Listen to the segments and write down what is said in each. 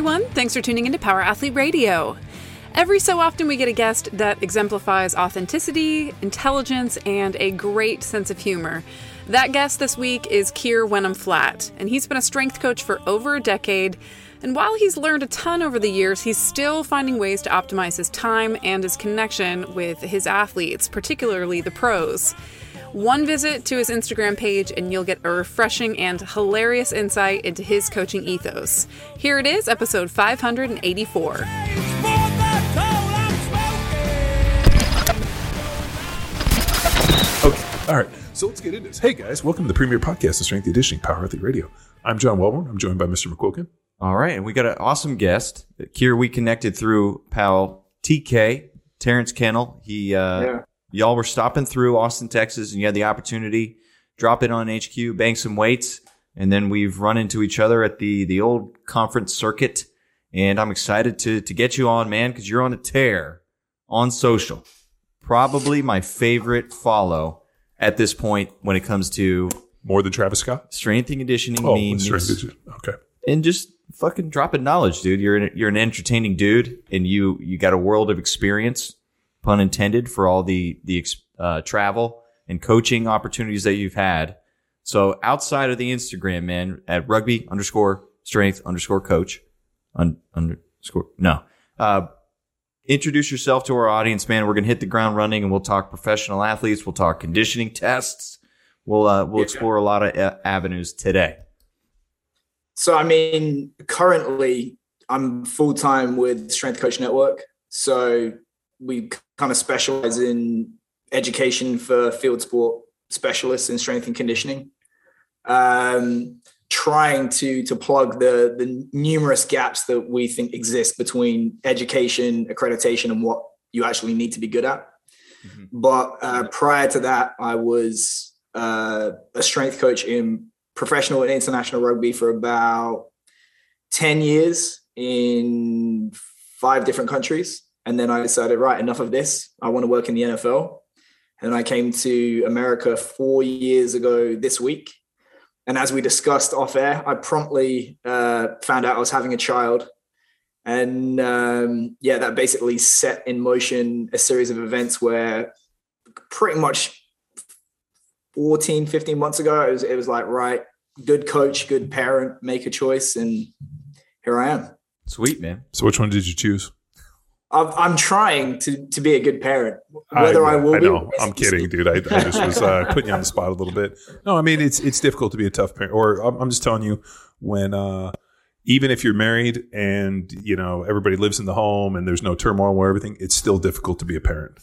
everyone. Thanks for tuning into Power Athlete Radio. Every so often, we get a guest that exemplifies authenticity, intelligence, and a great sense of humor. That guest this week is Keir Wenham-Flatt, and he's been a strength coach for over a decade. And while he's learned a ton over the years, he's still finding ways to optimize his time and his connection with his athletes, particularly the pros. One visit to his Instagram page, and you'll get a refreshing and hilarious insight into his coaching ethos. Here it is, episode 584. Okay, all right. So let's get into this. Hey guys, welcome to the premier podcast of Strength and Conditioning, Power Athlete Radio. I'm John Welborn. I'm joined by Mr. McQuilkin. All right, and we got an awesome guest. Here we connected through pal TK Terrence Kennel. He uh, Yeah. Y'all were stopping through Austin, Texas, and you had the opportunity drop in on HQ, bang some weights, and then we've run into each other at the the old conference circuit. And I'm excited to to get you on, man, because you're on a tear on social. Probably my favorite follow at this point when it comes to More than Travis Scott. strength and conditioning Oh, memes strength okay. and just fucking dropping knowledge, dude. You're an, you're an entertaining dude, and you you got a world of experience, pun intended, for all the the uh, travel and coaching opportunities that you've had. So outside of the Instagram, man, at rugby underscore strength underscore coach, un, underscore no. Uh, introduce yourself to our audience, man. We're gonna hit the ground running, and we'll talk professional athletes. We'll talk conditioning tests. We'll uh, we'll explore a lot of uh, avenues today. So, I mean, currently I'm full time with Strength Coach Network. So, we kind of specialize in education for field sport specialists in strength and conditioning. Um, trying to to plug the the numerous gaps that we think exist between education, accreditation, and what you actually need to be good at. Mhm. But uh, prior to that, I was uh, a strength coach in professional and international rugby for about 10 years in five different countries. And then I decided, right, enough of this. I want to work in the NFL. And I came to America four years ago this week. And as we discussed off air, I promptly uh, found out I was having a child. And um, yeah, that basically set in motion a series of events where pretty much 14, 15 months ago, it was, it was like, right, good coach, good parent, make a choice. And here I am. Sweet man. So which one did you choose? I'm, I'm trying to, to be a good parent. Whether I, will I be. know. I'm kidding, dude. I, I just was uh, putting you on the spot a little bit. No, I mean it's it's difficult to be a tough parent. Or I'm, I'm just telling you, when uh, even if you're married and you know everybody lives in the home and there's no turmoil or everything, it's still difficult to be a parent.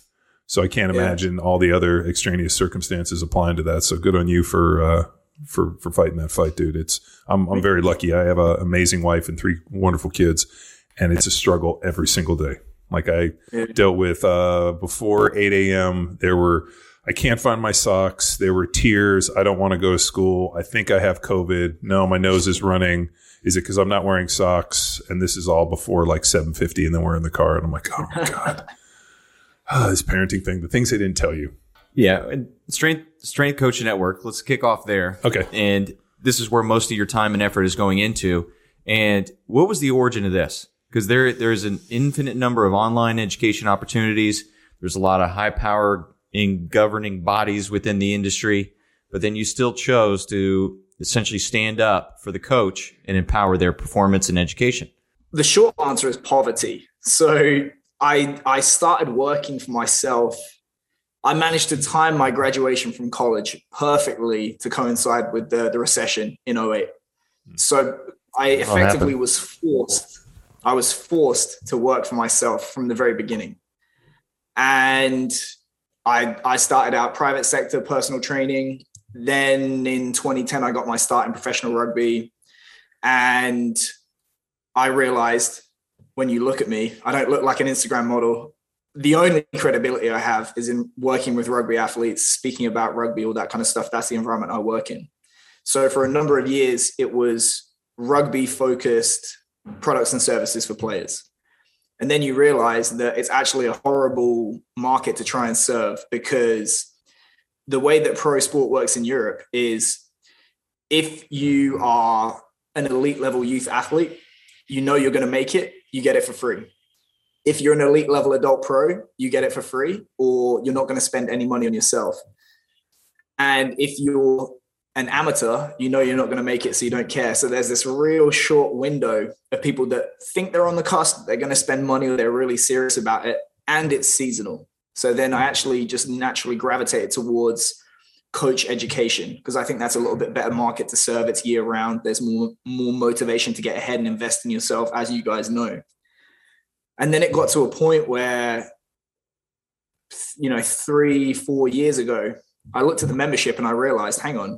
So I can't Yeah. imagine all the other extraneous circumstances applying to that. So good on you for uh, for for fighting that fight, dude. It's I'm I'm very lucky. I have an amazing wife and three wonderful kids, and it's a struggle every single day. Like I Yeah. dealt with uh, before 8 a.m. There were I can't find my socks. There were tears. I don't want to go to school. I think I have COVID. No, my nose is running. Is it because I'm not wearing socks? And this is all before like 7:50, and then we're in the car, and I'm like, oh my god, Ah, this parenting thing. The things they didn't tell you. Yeah, and strength strength coaching network. Let's kick off there. Okay. And this is where most of your time and effort is going into. And what was the origin of this? Because there there's an infinite number of online education opportunities. There's a lot of high power in governing bodies within the industry, but then you still chose to essentially stand up for the coach and empower their performance and education. the short answer is poverty. So I I started working for myself. I managed to time my graduation from college perfectly to coincide with the, the recession in 08. Hmm. So I effectively was forced, I was forced to work for myself from the very beginning. And I I started out private sector personal training. Then in 2010, I got my start in professional rugby. And I realized when you look at me, I don't look like an Instagram model. The only credibility I have is in working with rugby athletes, speaking about rugby, all that kind of stuff. That's the environment I work in. So for a number of years, it was rugby focused products and services for players. And then you realize that it's actually a horrible market to try and serve because the way that pro sport works in Europe is if you are an elite level youth athlete, you know you're going to make it, you get it for free. If you're an elite level adult pro, you get it for free, or you're not going to spend any money on yourself. And if you're an amateur, you know you're not going to make it, so you don't care. So there's this real short window of people that think they're on the cusp, they're going to spend money, they're really serious about it, and it's seasonal. So then I actually just naturally gravitated towards coach education because I think that's a little bit better market to serve. It's year round. There's more more motivation to get ahead and invest in yourself, as you guys know. And then it got to a point where, you know, three four years ago, I looked at the membership and I realized, hang on,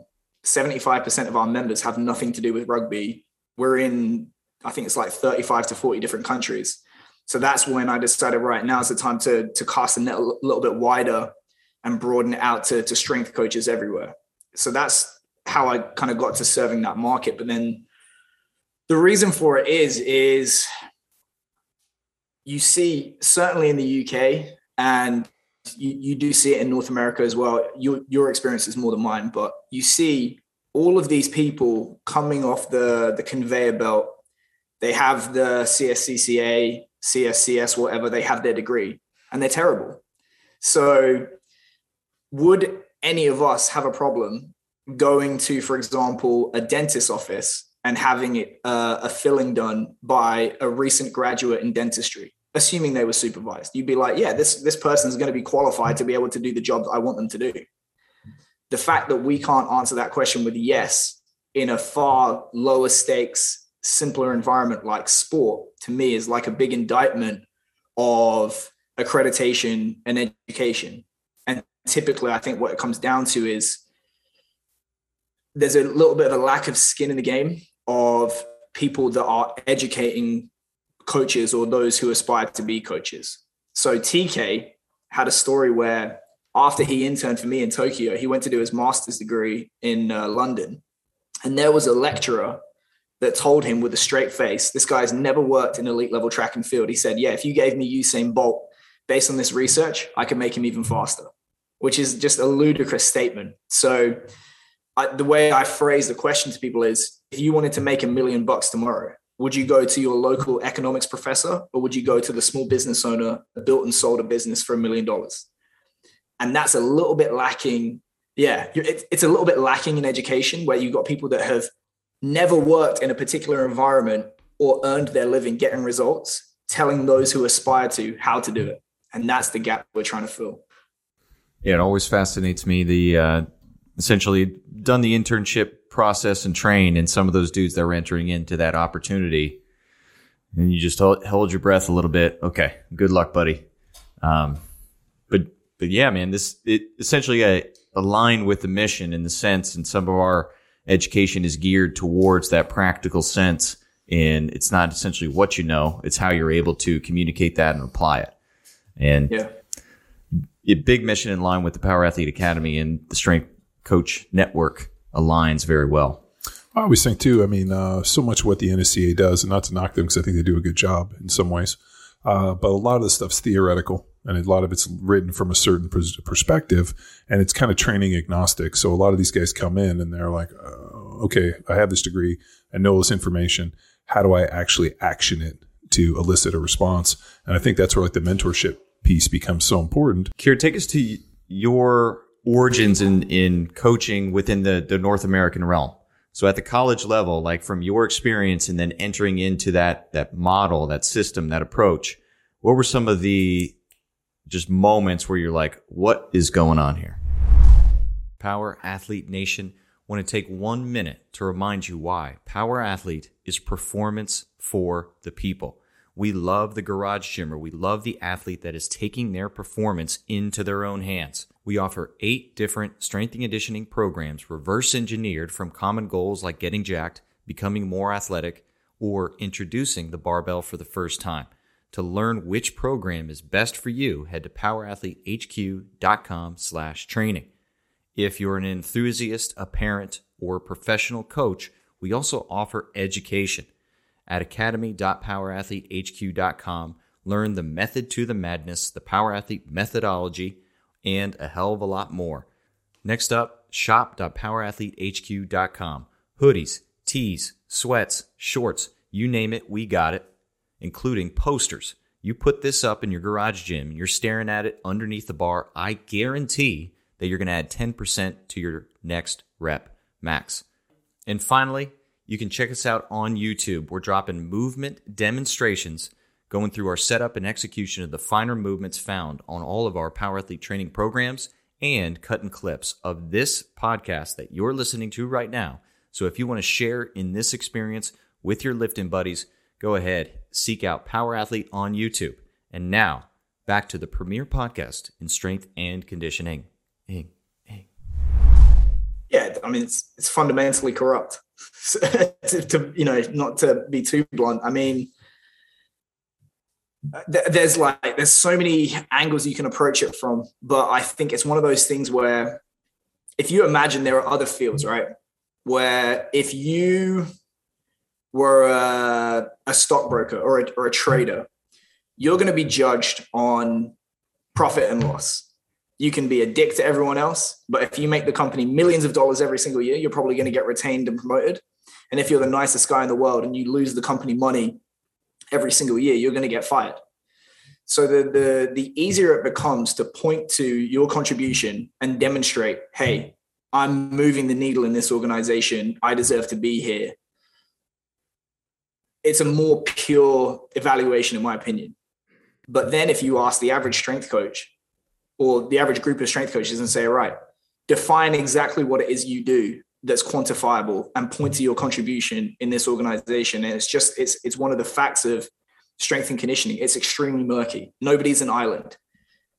75% of our members have nothing to do with rugby. We're in, I think it's like 35 to 40 different countries. So that's when I decided, right now is the time to, to cast the net a little bit wider and broaden it out to, to strength coaches everywhere. So that's how I kind of got to serving that market. But then the reason for it is, is you see certainly in the UK and you, you do see it in North America as well. Your, your experience is more than mine, but you see all of these people coming off the, the conveyor belt. They have the CSCCA, CSCS, whatever, they have their degree and they're terrible. So would any of us have a problem going to, for example, a dentist's office and having it, uh, a filling done by a recent graduate in dentistry, assuming they were supervised? You'd be like, yeah, this this person is going to be qualified to be able to do the job I want them to do. The fact that we can't answer that question with yes in a far lower stakes, simpler environment like sport, to me, is like a big indictment of accreditation and education And typically, I think what it comes down to is there's a little bit of a lack of skin in the game of people that are educating coaches or those who aspire to be coaches. So TK had a story where after he interned for me in Tokyo, he went to do his master's degree in uh, London. And there was a lecturer that told him with a straight face, this guy's never worked in elite level track and field. He said, Yeah, if you gave me Usain Bolt based on this research, I could make him even faster which is just a ludicrous statement. So, I, the way I phrase the question to people is if you wanted to make a million bucks tomorrow, would you go to your local economics professor or would you go to the small business owner that built and sold a business for a million dollars? And that's a little bit lacking. Yeah, it's a little bit lacking in education where you've got people that have never worked in a particular environment or earned their living getting results, telling those who aspire to how to do it. And that's the gap we're trying to fill. Yeah, it always fascinates me. The uh, essentially done the internship process and train, and some of those dudes that were entering into that opportunity, and you just hold, hold your breath a little bit. Okay, good luck, buddy. Um, but but yeah, man, this it essentially uh, align with the mission in the sense, and some of our education is geared towards that practical sense. And it's not essentially what you know; it's how you're able to communicate that and apply it. And yeah a big mission in line with the Power Athlete Academy and the Strength Coach Network aligns very well. I always think too. I mean, uh, so much what the NSCA does, and not to knock them because I think they do a good job in some ways, uh, but a lot of the stuff's theoretical, and a lot of it's written from a certain perspective, and it's kind of training agnostic. So a lot of these guys come in and they're like, uh, "Okay, I have this degree, I know this information. How do I actually action it to elicit a response?" And I think that's where like the mentorship piece becomes so important. Keir, take us to your origins in, in coaching within the, the North American realm. So at the college level, like from your experience and then entering into that, that model, that system, that approach, what were some of the just moments where you're like, what is going on here? Power Athlete Nation want to take one minute to remind you why Power Athlete is performance for the people. We love the garage gymmer. We love the athlete that is taking their performance into their own hands. We offer eight different strength and conditioning programs reverse engineered from common goals like getting jacked, becoming more athletic, or introducing the barbell for the first time. To learn which program is best for you, head to powerathletehq.com slash training. If you're an enthusiast, a parent, or a professional coach, we also offer education – at academy.powerathletehq.com. Learn the method to the madness, the Power Athlete methodology, and a hell of a lot more. Next up, shop.powerathletehq.com. Hoodies, tees, sweats, shorts, You name it, we got it, including posters. You put this up in your garage gym, you're staring at it underneath the bar. I guarantee that you're going to add 10% to your next rep max. And finally, you can check us out on YouTube. We're dropping movement demonstrations going through our setup and execution of the finer movements found on all of our power athlete training programs and cutting clips of this podcast that you're listening to right now. So if you want to share in this experience with your lifting buddies, go ahead, seek out Power Athlete on YouTube. And now, back to the premier podcast in strength and conditioning. Yeah, I mean it's it's fundamentally corrupt. to, to, you know, not to be too blunt. I mean, there's like there's so many angles you can approach it from, but I think it's one of those things where if you imagine there are other fields, right, where if you were a, a stockbroker or a, or a trader, you're going to be judged on profit and loss. You can be a dick to everyone else, but if you make the company millions of dollars every single year, you're probably going to get retained and promoted. And if you're the nicest guy in the world and you lose the company money every single year, you're going to get fired. So the, the the easier it becomes to point to your contribution and demonstrate, hey, I'm moving the needle in this organization. I deserve to be here. It's a more pure evaluation, in my opinion. But then if you ask the average strength coach or the average group of strength coaches and say, right, define exactly what it is you do that's quantifiable and point to your contribution in this organization. And it's just, it's, it's one of the facts of strength and conditioning. It's extremely murky. Nobody's an island.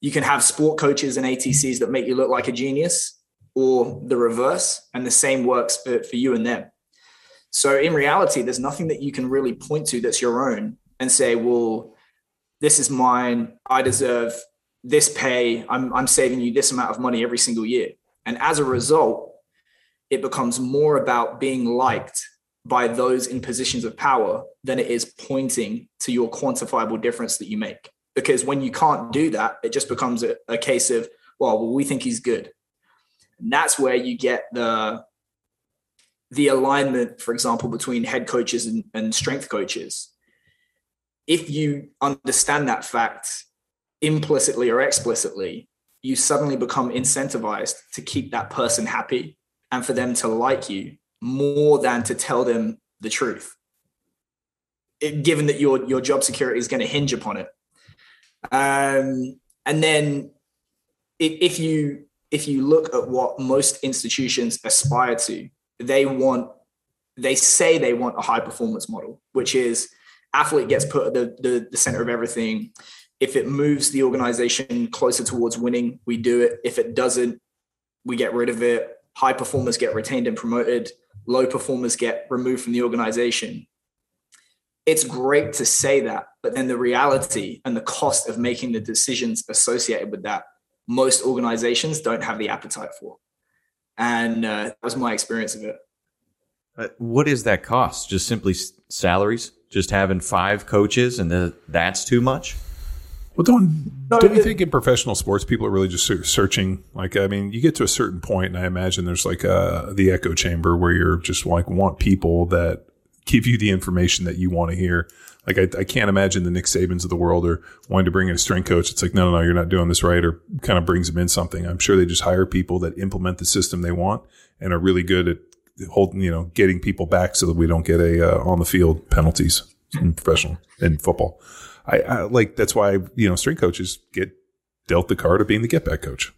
You can have sport coaches and ATCs that make you look like a genius or the reverse, and the same works for, for you and them. So in reality, there's nothing that you can really point to that's your own and say, well, this is mine. I deserve this pay. I'm, I'm saving you this amount of money every single year. And as a result, it becomes more about being liked by those in positions of power than it is pointing to your quantifiable difference that you make. Because when you can't do that, it just becomes a, a case of, well, well, we think he's good. And that's where you get the the alignment, for example, between head coaches and, and strength coaches. If you understand that fact implicitly or explicitly, you suddenly become incentivized to keep that person happy and for them to like you more than to tell them the truth. It, given that your your job security is going to hinge upon it, um, and then if, if you if you look at what most institutions aspire to, they want they say they want a high performance model, which is athlete gets put at the, the, the center of everything. If it moves the organization closer towards winning, we do it. If it doesn't, we get rid of it. High performers get retained and promoted low performers get removed from the organization. It's great to say that, but then the reality and the cost of making the decisions associated with that, most organizations don't have the appetite for. And uh, that was my experience of it. Uh, what is that cost? Just simply salaries? Just having five coaches and the, that's too much? Well, don't don't you think in professional sports people are really just searching? Like, I mean, you get to a certain point, and I imagine there's like a, uh, the echo chamber where you're just like want people that give you the information that you want to hear. Like, I, I can't imagine the Nick Sabans of the world are wanting to bring in a strength coach. It's like, no, no, no, you're not doing this right, or kind of brings them in something. I'm sure they just hire people that implement the system they want and are really good at holding, you know, getting people back so that we don't get a uh, on the field penalties in professional in football. I, I like that's why you know strength coaches get dealt the card of being the get back coach.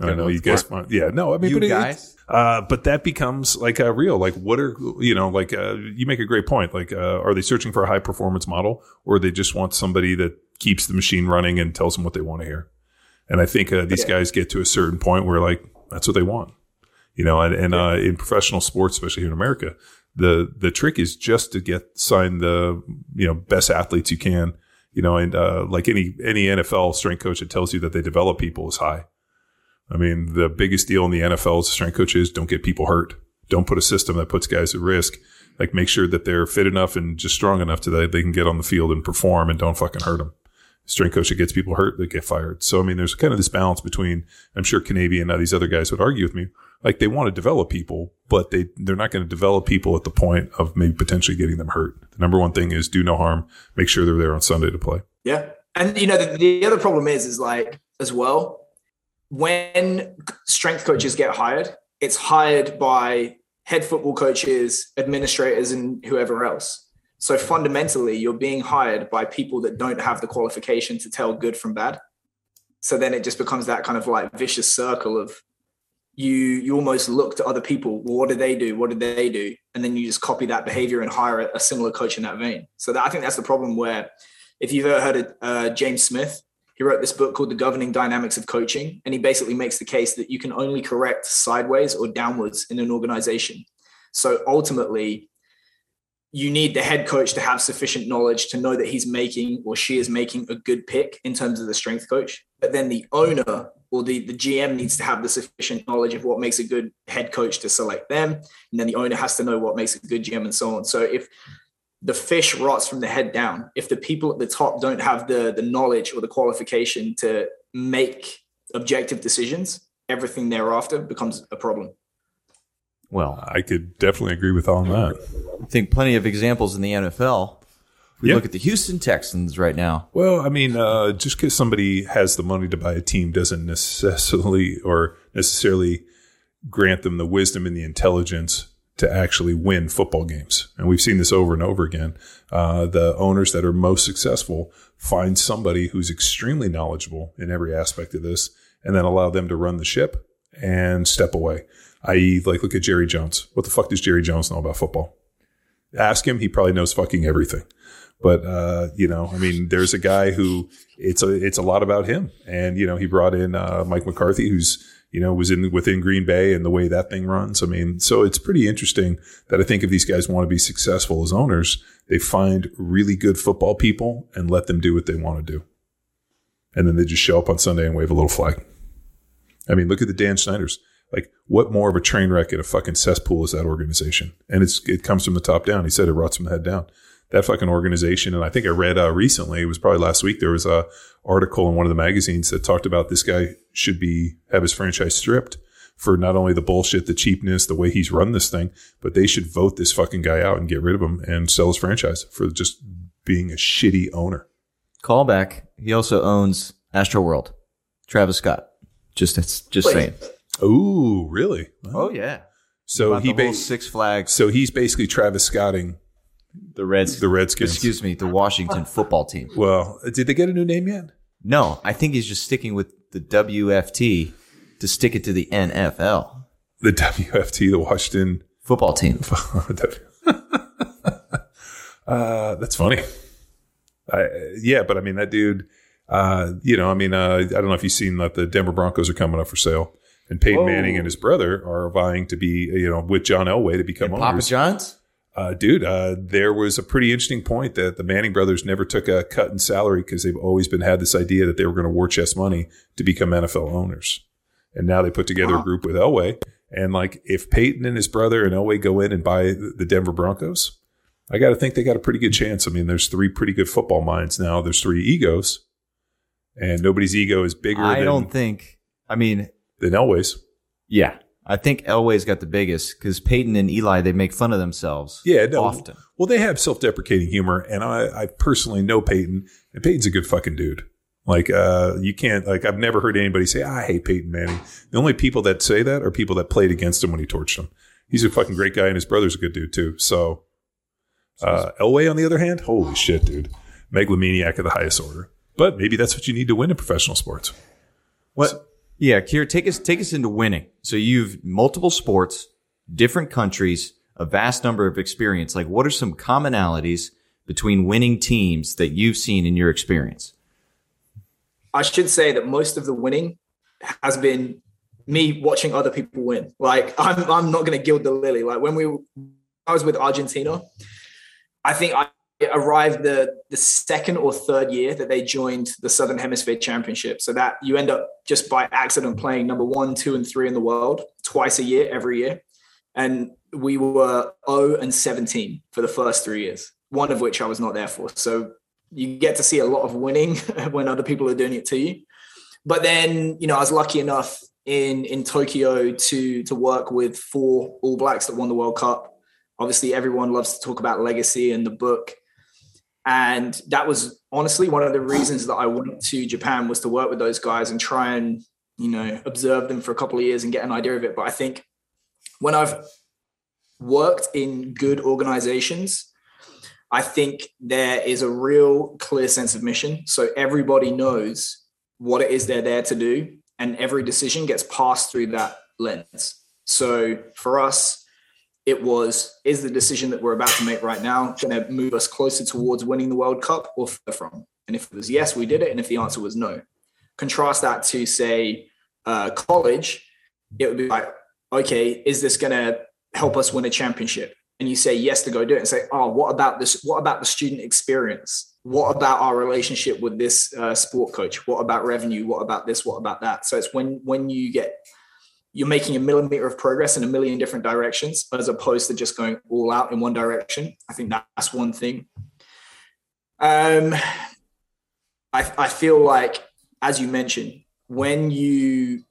I know you guys yeah, no, I mean, you but guys, it, uh, but that becomes like a real, like, what are, you know, like, uh, you make a great point. Like, uh, are they searching for a high performance model or they just want somebody that keeps the machine running and tells them what they want to hear? And I think, uh, these yeah. guys get to a certain point where like, that's what they want, you know, and, and, uh, in professional sports, especially here in America, the the trick is just to get sign the you know best athletes you can you know and uh, like any any NFL strength coach that tells you that they develop people is high. I mean the biggest deal in the NFL as strength coaches don't get people hurt. Don't put a system that puts guys at risk. Like make sure that they're fit enough and just strong enough to that they can get on the field and perform and don't fucking hurt them strength coach that gets people hurt they get fired. So I mean there's kind of this balance between I'm sure Kanavi and these other guys would argue with me like they want to develop people, but they they're not going to develop people at the point of maybe potentially getting them hurt. The number one thing is do no harm. Make sure they're there on Sunday to play. Yeah, and you know the, the other problem is is like as well when strength coaches get hired, it's hired by head football coaches, administrators, and whoever else. So fundamentally, you're being hired by people that don't have the qualification to tell good from bad. So then it just becomes that kind of like vicious circle of you you almost look to other people well, what do they do? What did they do? And then you just copy that behavior and hire a, a similar coach in that vein. So that, i think that's the problem where if you've ever heard of uh, james smith he wrote this book called the governing dynamics of coaching and he basically makes the case that you can only correct sideways or downwards in an organization. So ultimately you need the head coach to have sufficient knowledge to know that he's making or she is making a good pick in terms of the strength coach. But then the owner or the, the GM needs to have the sufficient knowledge of what makes a good head coach to select them. And then the owner has to know what makes a good GM and so on. So if the fish rots from the head down, if the people at the top don't have the, the knowledge or the qualification to make objective decisions, everything thereafter becomes a problem. Well, I could definitely agree with all that. I think plenty of examples in the NFL. We Yeah. look at the Houston Texans right now. Well, I mean, uh, just because somebody has the money to buy a team doesn't necessarily or necessarily grant them the wisdom and the intelligence to actually win football games. And we've seen this over and over again. Uh, the owners that are most successful find somebody who's extremely knowledgeable in every aspect of this, and then allow them to run the ship and step away. I.e., like look at Jerry Jones. What the fuck does Jerry Jones know about football? Ask him; he probably knows fucking everything. But uh, you know, I mean, there's a guy who it's a it's a lot about him, and you know, he brought in uh, Mike McCarthy, who's you know was in within Green Bay and the way that thing runs. I mean, so it's pretty interesting that I think if these guys want to be successful as owners, they find really good football people and let them do what they want to do, and then they just show up on Sunday and wave a little flag. I mean, look at the Dan Snyder's. Like, what more of a train wreck and a fucking cesspool is that organization? And it's it comes from the top down. He said it rots from the head down that fucking organization. And I think I read uh, recently, it was probably last week, there was a article in one of the magazines that talked about this guy should be have his franchise stripped for not only the bullshit, the cheapness, the way he's run this thing, but they should vote this fucking guy out and get rid of him and sell his franchise for just being a shitty owner. Callback. He also owns Astro World. Travis Scott. Just that's just Wait. saying. Oh, really? Oh yeah. so he ba- Six Flags. so he's basically Travis Scotting The Reds. the Redskins. Excuse me. The Washington football team. Well, did they get a new name yet? No, I think he's just sticking with the WFT to stick it to the NFL The WFT, the Washington football team. uh, that's funny. I, yeah, but I mean that dude. Uh, you know, I mean, uh, I don't know if you've seen that the Denver Broncos are coming up for sale, and Peyton Whoa. Manning and his brother are vying to be, you know, with John Elway to become Papa owners. Papa John's. Uh, dude, uh, there was a pretty interesting point that the Manning brothers never took a cut in salary because they've always been had this idea that they were going to war chest money to become NFL owners. And now they put together a group with Elway. And like, if Peyton and his brother and Elway go in and buy the the Denver Broncos, I got to think they got a pretty good chance. I mean, there's three pretty good football minds now. There's three egos, and nobody's ego is bigger I than, don't think. I mean, than Elway's. yeah, I think Elway's got the biggest because Peyton and Eli they make fun of themselves. Yeah, no. often. Well, they have self-deprecating humor, and I, I personally know Peyton, and Peyton's a good fucking dude. Like, uh, you can't like I've never heard anybody say I hate Peyton Manning. The only people that say that are people that played against him when he torched him. He's a fucking great guy, and his brother's a good dude too. So, uh, Elway, on the other hand, holy shit, dude, megalomaniac of the highest order. But maybe that's what you need to win in professional sports. What? Yeah, Keir, take us take us into winning. So you've multiple sports, different countries, a vast number of experience. Like, what are some commonalities between winning teams that you've seen in your experience? I should say that most of the winning has been me watching other people win. Like I'm, I'm not going to gild the lily. Like when we, I was with Argentina, I think I arrived the the second or third year that they joined the Southern Hemisphere Championship. So that you end up just by accident playing number one, two, and three in the world twice a year, every year. And we were 0 and 17 for the first three years, one of which I was not there for. So you get to see a lot of winning when other people are doing it to you. But then, you know, I was lucky enough in in Tokyo to to work with four All Blacks that won the World Cup. Obviously, everyone loves to talk about legacy in the book, and that was honestly one of the reasons that I went to Japan was to work with those guys and try and you know observe them for a couple of years and get an idea of it. But I think when I've worked in good organizations, I think there is a real clear sense of mission. So everybody knows what it is they're there to do, and every decision gets passed through that lens. So for us, it was is the decision that we're about to make right now going to move us closer towards winning the World Cup or further from? And if it was yes, we did it. And if the answer was no, contrast that to say uh, college, it would be like, okay, is this going to help us win a championship? And you say yes to go do it, and say, oh, what about this? What about the student experience? What about our relationship with this uh, sport coach? What about revenue? What about this? What about that? So it's when when you get you're making a millimeter of progress in a million different directions as opposed to just going all out in one direction. I think that's one thing. Um, I, I feel like, as you mentioned, when you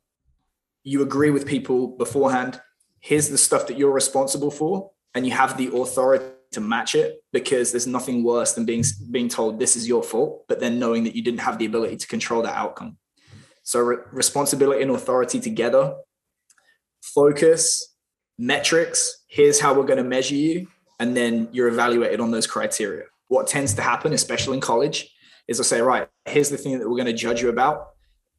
you agree with people beforehand, here's the stuff that you're responsible for, and you have the authority to match it because there's nothing worse than being being told this is your fault, but then knowing that you didn't have the ability to control that outcome. So re- responsibility and authority together, focus, metrics. Here's how we're going to measure you, and then you're evaluated on those criteria. What tends to happen, especially in college, is I say, right, here's the thing that we're going to judge you about.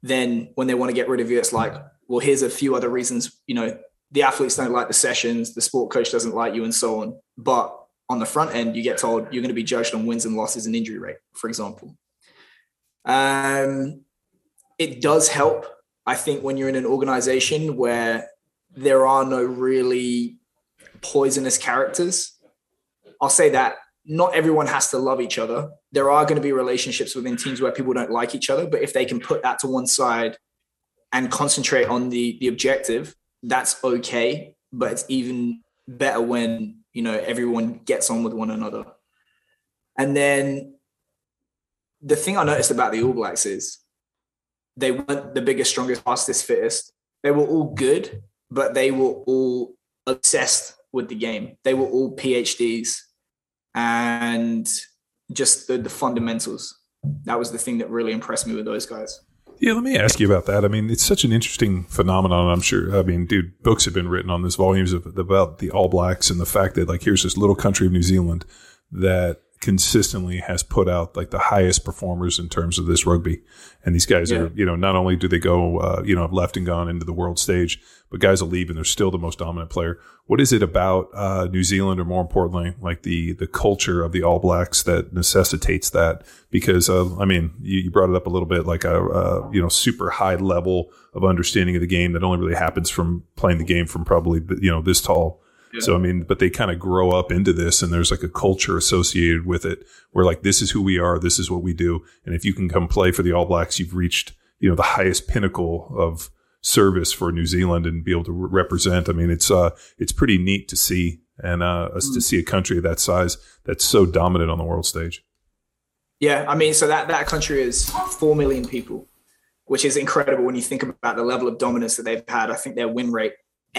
Then when they want to get rid of you, it's like, well, here's a few other reasons. You know, the athletes don't like the sessions, the sport coach doesn't like you, and so on. But on the front end, you get told you're going to be judged on wins and losses and injury rate, for example. Um, it does help, I think, when you're in an organization where there are no really poisonous characters. I'll say that not everyone has to love each other. There are going to be relationships within teams where people don't like each other, but if they can put that to one side and concentrate on the the objective, that's okay. But it's even better when you know everyone gets on with one another. And then the thing I noticed about the All Blacks is they weren't the biggest, strongest, fastest, fittest. They were all good, but they were all obsessed with the game. They were all PhDs and just the, the fundamentals. That was the thing that really impressed me with those guys. Yeah, let me ask you about that. I mean, it's such an interesting phenomenon. I'm sure. I mean, dude, books have been written on this, volumes of about the All Blacks and the fact that like here's this little country of New Zealand that consistently has put out like the highest performers in terms of this rugby. And these guys yeah. are, you know, not only do they go, uh, you know, have left and gone into the world stage, but guys will leave and they're still the most dominant player. What is it about uh, New Zealand, or more importantly, like the the culture of the All Blacks that necessitates that? Because uh, I mean, you, you, brought it up a little bit, like a, a you know super high level of understanding of the game that only really happens from playing the game from probably you know this tall so I mean, but they kind of grow up into this, and there's like a culture associated with it, where like this is who we are, this is what we do, and if you can come play for the All Blacks, you've reached you know the highest pinnacle of service for New Zealand and be able to re- represent. I mean, it's uh it's pretty neat to see and uh mm. to see a country of that size that's so dominant on the world stage. Yeah, I mean, so that that country is four million people, which is incredible when you think about the level of dominance that they've had. I think their win rate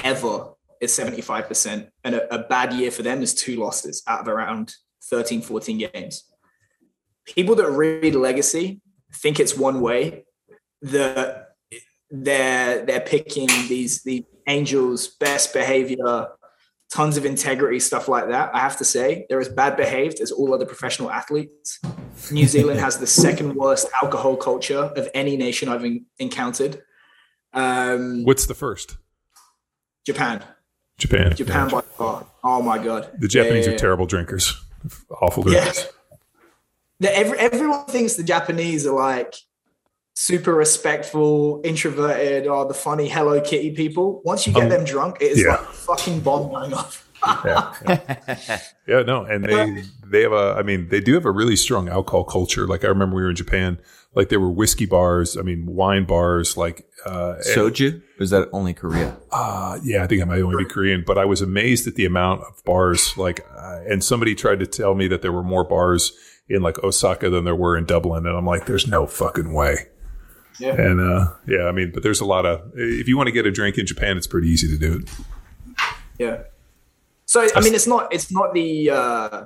ever is 75%. And a, a, bad year for them is two losses out of around 13, 14 games. People that read legacy think it's one way. The they're they're picking these the angels best behavior tons of integrity stuff like that i have to say they're as bad behaved as all other professional athletes new zealand has the second worst alcohol culture of any nation i've in, encountered um, what's the first japan Japan. Japan by far. Oh my god. The Japanese yeah, yeah, are terrible drinkers. Awful drinkers. Yeah. Every, everyone thinks the Japanese are like super respectful, introverted, or the funny Hello Kitty people. Once you get um, them drunk, it is like a fucking bomb going off. yeah, yeah. yeah, no, and they they have a. I mean, they do have a really strong alcohol culture. Like I remember we were in Japan like there were whiskey bars. I mean, wine bars. Like uh, soju. is that only Korea? Uh, yeah, I think I might only be Korean. But I was amazed at the amount of bars. Like, uh, and somebody tried to tell me that there were more bars in like Osaka than there were in Dublin, and I'm like, there's no fucking way. Yeah. And uh, yeah, I mean, but there's a lot of if you want to get a drink in Japan, it's pretty easy to do it. Yeah. So I mean, it's not it's not the uh,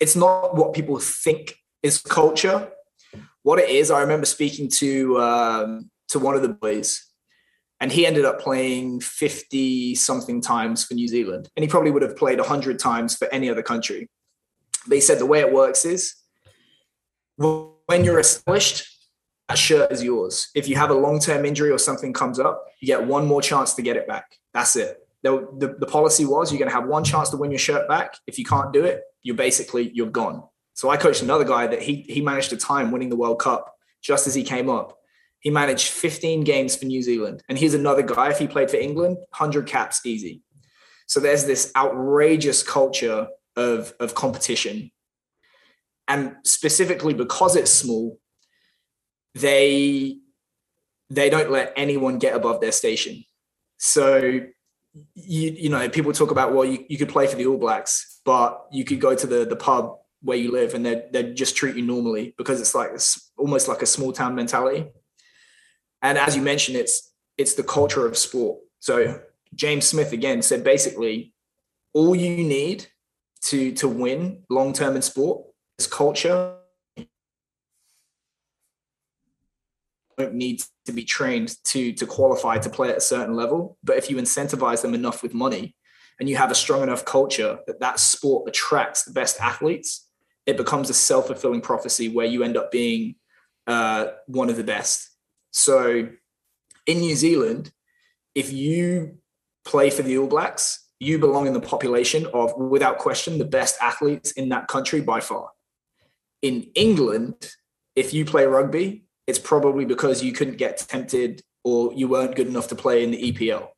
it's not what people think is culture. What it is, I remember speaking to um, to one of the boys, and he ended up playing fifty something times for New Zealand, and he probably would have played hundred times for any other country. But he said the way it works is when you're established, that shirt is yours. If you have a long term injury or something comes up, you get one more chance to get it back. That's it. The, the, the policy was you're going to have one chance to win your shirt back. If you can't do it, you're basically you're gone. So I coached another guy that he he managed a time winning the World Cup just as he came up. He managed 15 games for New Zealand, and here's another guy. If he played for England, 100 caps easy. So there's this outrageous culture of of competition, and specifically because it's small, they they don't let anyone get above their station. So you you know people talk about well you, you could play for the All Blacks, but you could go to the the pub where you live and they they just treat you normally because it's like it's almost like a small town mentality. And as you mentioned, it's it's the culture of sport. So James Smith again said basically all you need to to win long term in sport is culture don't need to be trained to to qualify to play at a certain level but if you incentivize them enough with money and you have a strong enough culture that that sport attracts the best athletes it becomes a self-fulfilling prophecy where you end up being uh, one of the best so in new zealand if you play for the all blacks you belong in the population of without question the best athletes in that country by far in england if you play rugby it's probably because you couldn't get tempted or you weren't good enough to play in the EPL.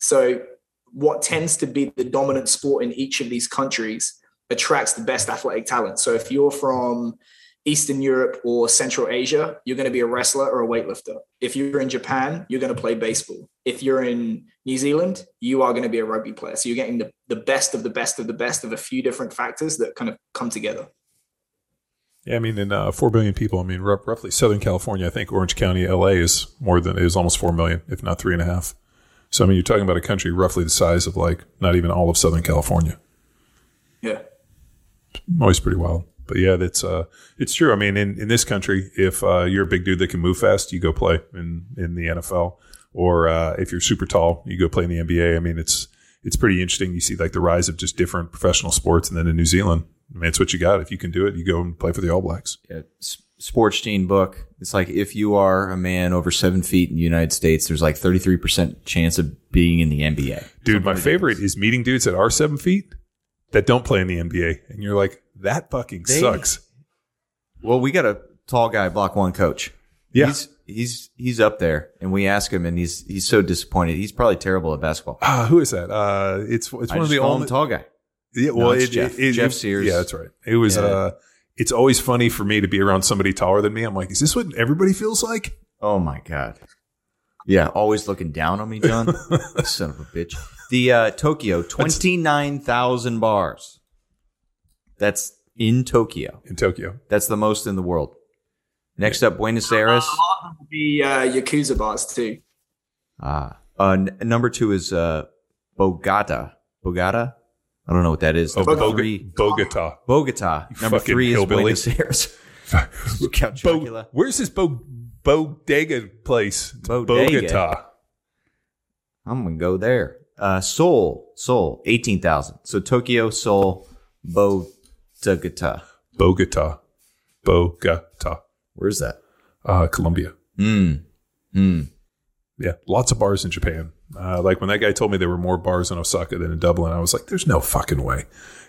So, what tends to be the dominant sport in each of these countries attracts the best athletic talent. So, if you're from Eastern Europe or Central Asia, you're going to be a wrestler or a weightlifter. If you're in Japan, you're going to play baseball. If you're in New Zealand, you are going to be a rugby player. So, you're getting the, the best of the best of the best of a few different factors that kind of come together. Yeah, I mean, in uh, four billion people, I mean, r- roughly Southern California, I think Orange County, LA is more than is almost four million, if not three and a half. So I mean, you're talking about a country roughly the size of like not even all of Southern California. Yeah, always pretty well. But yeah, that's uh, it's true. I mean, in, in this country, if uh, you're a big dude that can move fast, you go play in in the NFL, or uh, if you're super tall, you go play in the NBA. I mean, it's it's pretty interesting. You see like the rise of just different professional sports, and then in New Zealand, I mean, it's what you got. If you can do it, you go and play for the All Blacks. Yeah, Sports Gene book. It's like if you are a man over seven feet in the United States, there's like 33% chance of being in the NBA. Dude, Something my favorite is meeting dudes that are seven feet that don't play in the NBA. And you're like, that fucking they, sucks. Well, we got a tall guy, block one coach. Yeah. He's, he's, he's up there and we ask him and he's, he's so disappointed. He's probably terrible at basketball. Uh, who is that? Uh, it's, it's one of the only tall guy. Yeah, well, no, it, Jeff. It, Jeff Sears. Yeah, that's right. It was. Yeah. Uh, it's always funny for me to be around somebody taller than me. I'm like, is this what everybody feels like? Oh my god. Yeah, always looking down on me, John. Son of a bitch. The uh, Tokyo, twenty nine thousand bars. That's in Tokyo. In Tokyo. That's the most in the world. Next up, Buenos Aires. Uh, be uh, Yakuza bars too. Ah, uh, n- number two is uh, Bogota. Bogota. I don't know what that is. Oh, Bogota. Bogota. Bogota. Number three is hillbilly. Buenos Aires. Count Bo- where's this Bo- Bodega place? Bodega. Bogota. I'm gonna go there. Uh, Seoul, Seoul, eighteen thousand. So Tokyo, Seoul, Bogota. Bogota. Bogota. Where's that? Uh, Colombia. Hmm. Hmm. Yeah, lots of bars in Japan. Uh, like when that guy told me there were more bars in Osaka than in Dublin, I was like, "There's no fucking way."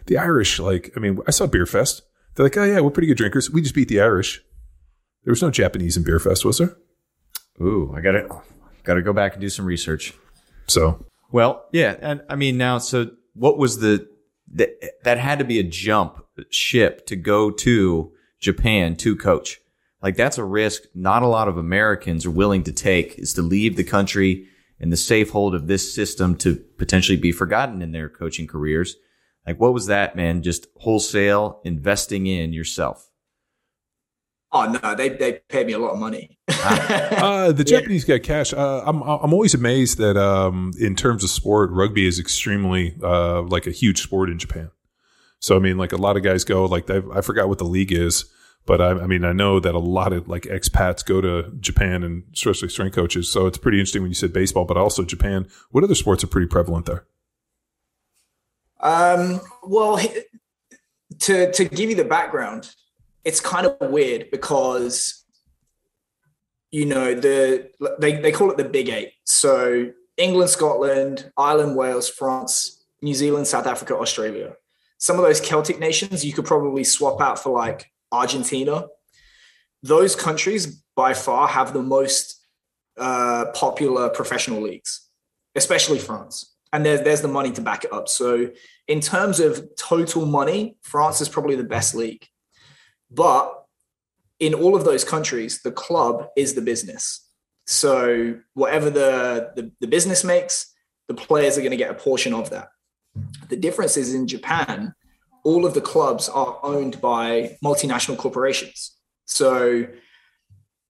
The Irish, like, I mean, I saw Beer Fest. They're like, "Oh yeah, we're pretty good drinkers. We just beat the Irish." There was no Japanese in Beer Fest, was there? Ooh, I got to got to go back and do some research. So, well, yeah, and I mean now, so what was the that that had to be a jump ship to go to Japan to coach? Like that's a risk not a lot of Americans are willing to take is to leave the country and the safe hold of this system to potentially be forgotten in their coaching careers. Like what was that, man? Just wholesale investing in yourself. Oh no, they they paid me a lot of money. uh, the Japanese got cash. Uh, I'm I'm always amazed that um, in terms of sport, rugby is extremely uh, like a huge sport in Japan. So I mean, like a lot of guys go like I, I forgot what the league is, but I, I, mean I know that a lot of like expats go to Japan and especially strength coaches. So it's pretty interesting when you said baseball, but also Japan. What other sports are pretty prevalent there? Um, well, to to give you the background, it's kind of weird because you know the they, they call it the big eight. So england scotland ireland wales france new zealand south africa australia. Some of those celtic nations you could probably swap out for like argentina. Those countries by far have the most uh, popular professional leagues especially france. And there's, there's the money to back it up. So in terms of total money france is probably the best league but in all of those countries, the club is the business. So whatever the, the, the business makes, the players are going to get a portion of that. The difference is in Japan, all of the clubs are owned by multinational corporations. So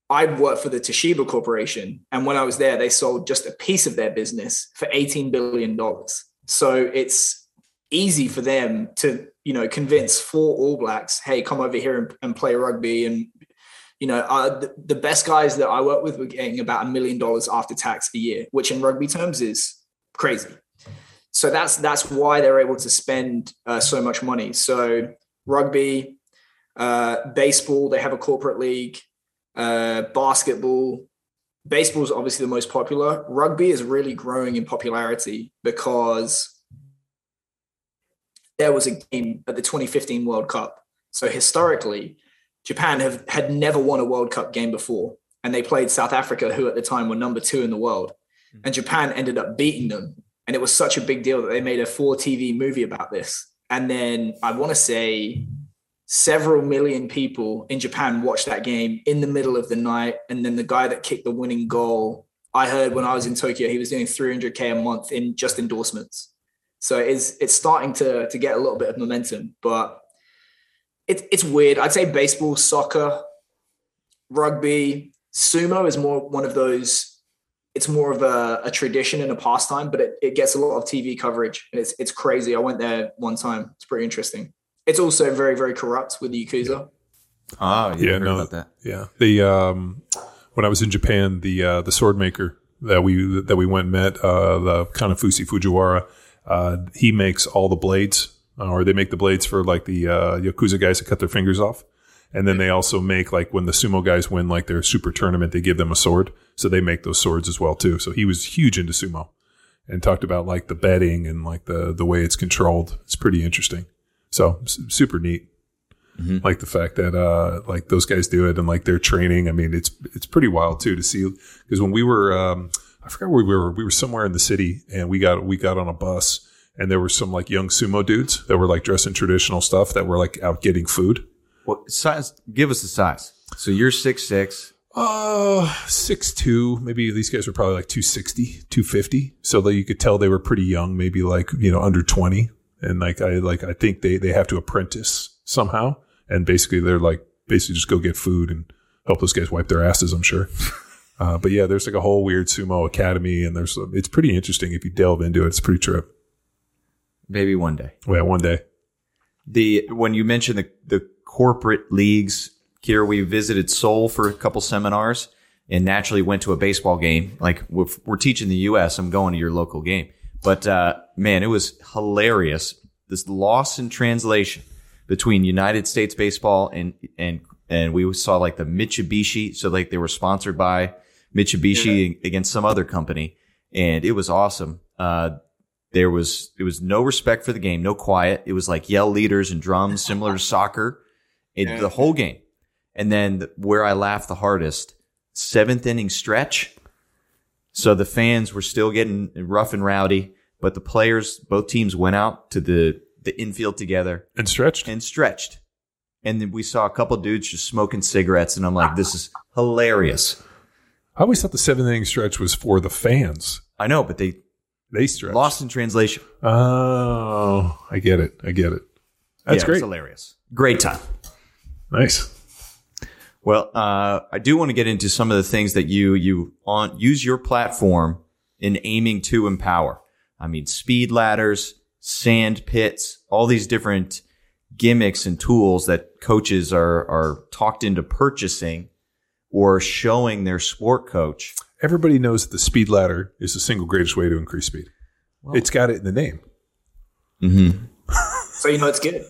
I worked for the Toshiba Corporation, and when I was there, they sold just a piece of their business for $18 billion. So it's easy for them to you know, convince four All Blacks, hey, come over here and, and play rugby. And, you know, uh, the, the, best guys that I work with were getting about a million dollars after tax a year, which in rugby terms is crazy. So that's that's why they're able to spend uh, so much money. So rugby, uh, baseball, they have a corporate league, uh, basketball. Baseball is obviously the most popular. Rugby is really growing in popularity because there was a game at the 2015 World Cup. So historically, Japan have had never won a World Cup game before, and they played South Africa, who at the time were number two in the world, mm. and Japan ended up beating them. And it was such a big deal that they made a four TV movie about this. And then I want to say several million people in Japan watched that game in the middle of the night. And then the guy that kicked the winning goal, I heard when I was in Tokyo, he was doing 300k a month in just endorsements. So it's it's starting to to get a little bit of momentum, but it's it's weird. I'd say baseball, soccer, rugby, sumo is more one of those. It's more of a, a tradition and a pastime, but it, it gets a lot of TV coverage, and it's it's crazy. I went there one time. It's pretty interesting. It's also very very corrupt with the yakuza. Oh yeah, no, about that. Yeah, the um, when I was in Japan, the uh, the sword maker that we that we went and met, uh, the Kanefusa Fujiwara uh, he makes all the blades, uh, or they make the blades for like the uh, Yakuza guys to cut their fingers off. And then they also make like when the sumo guys win like their super tournament, they give them a sword. So they make those swords as well too. So he was huge into sumo and talked about like the betting and like the, the way it's controlled. It's pretty interesting. So super neat. Mm-hmm. Like the fact that, uh, like those guys do it and like their training. I mean, it's, it's pretty wild too to see because when we were, um, I forgot where we were. We were somewhere in the city, and we got we got on a bus, and there were some like young sumo dudes that were like dressed in traditional stuff that were like out getting food. What size? Give us the size. So you're six six. Uh, six two. Maybe these guys were probably like 260, 250. So that you could tell they were pretty young, maybe like you know under twenty. And like I like I think they they have to apprentice somehow, and basically they're like basically just go get food and help those guys wipe their asses. I'm sure. Uh, but yeah, there's like a whole weird sumo academy, and there's it's pretty interesting if you delve into it. It's pretty trip. Maybe one day. Yeah, one day. The when you mentioned the the corporate leagues here, we visited Seoul for a couple seminars, and naturally went to a baseball game. Like we're, we're teaching the U.S., I'm going to your local game. But uh, man, it was hilarious. This loss in translation between United States baseball and and and we saw like the Mitsubishi. So like they were sponsored by Mitsubishi yeah. against some other company, and it was awesome. Uh, there was it was no respect for the game, no quiet. It was like yell leaders and drums, similar to soccer, it, yeah. the whole game. And then where I laughed the hardest, seventh inning stretch. So the fans were still getting rough and rowdy, but the players, both teams went out to the the infield together and stretched and stretched. And then we saw a couple dudes just smoking cigarettes, and I'm like, this is hilarious. I always thought the seventh inning stretch was for the fans. I know, but they they stretch. Lost in translation. Oh, I get it. I get it. That's yeah, great. hilarious. Great time. Nice. Well, uh, I do want to get into some of the things that you you on use your platform in aiming to empower. I mean, speed ladders, sand pits, all these different gimmicks and tools that coaches are are talked into purchasing or showing their sport coach. Everybody knows that the speed ladder is the single greatest way to increase speed. it's got it in the name. Mm-hmm. So you know it's good.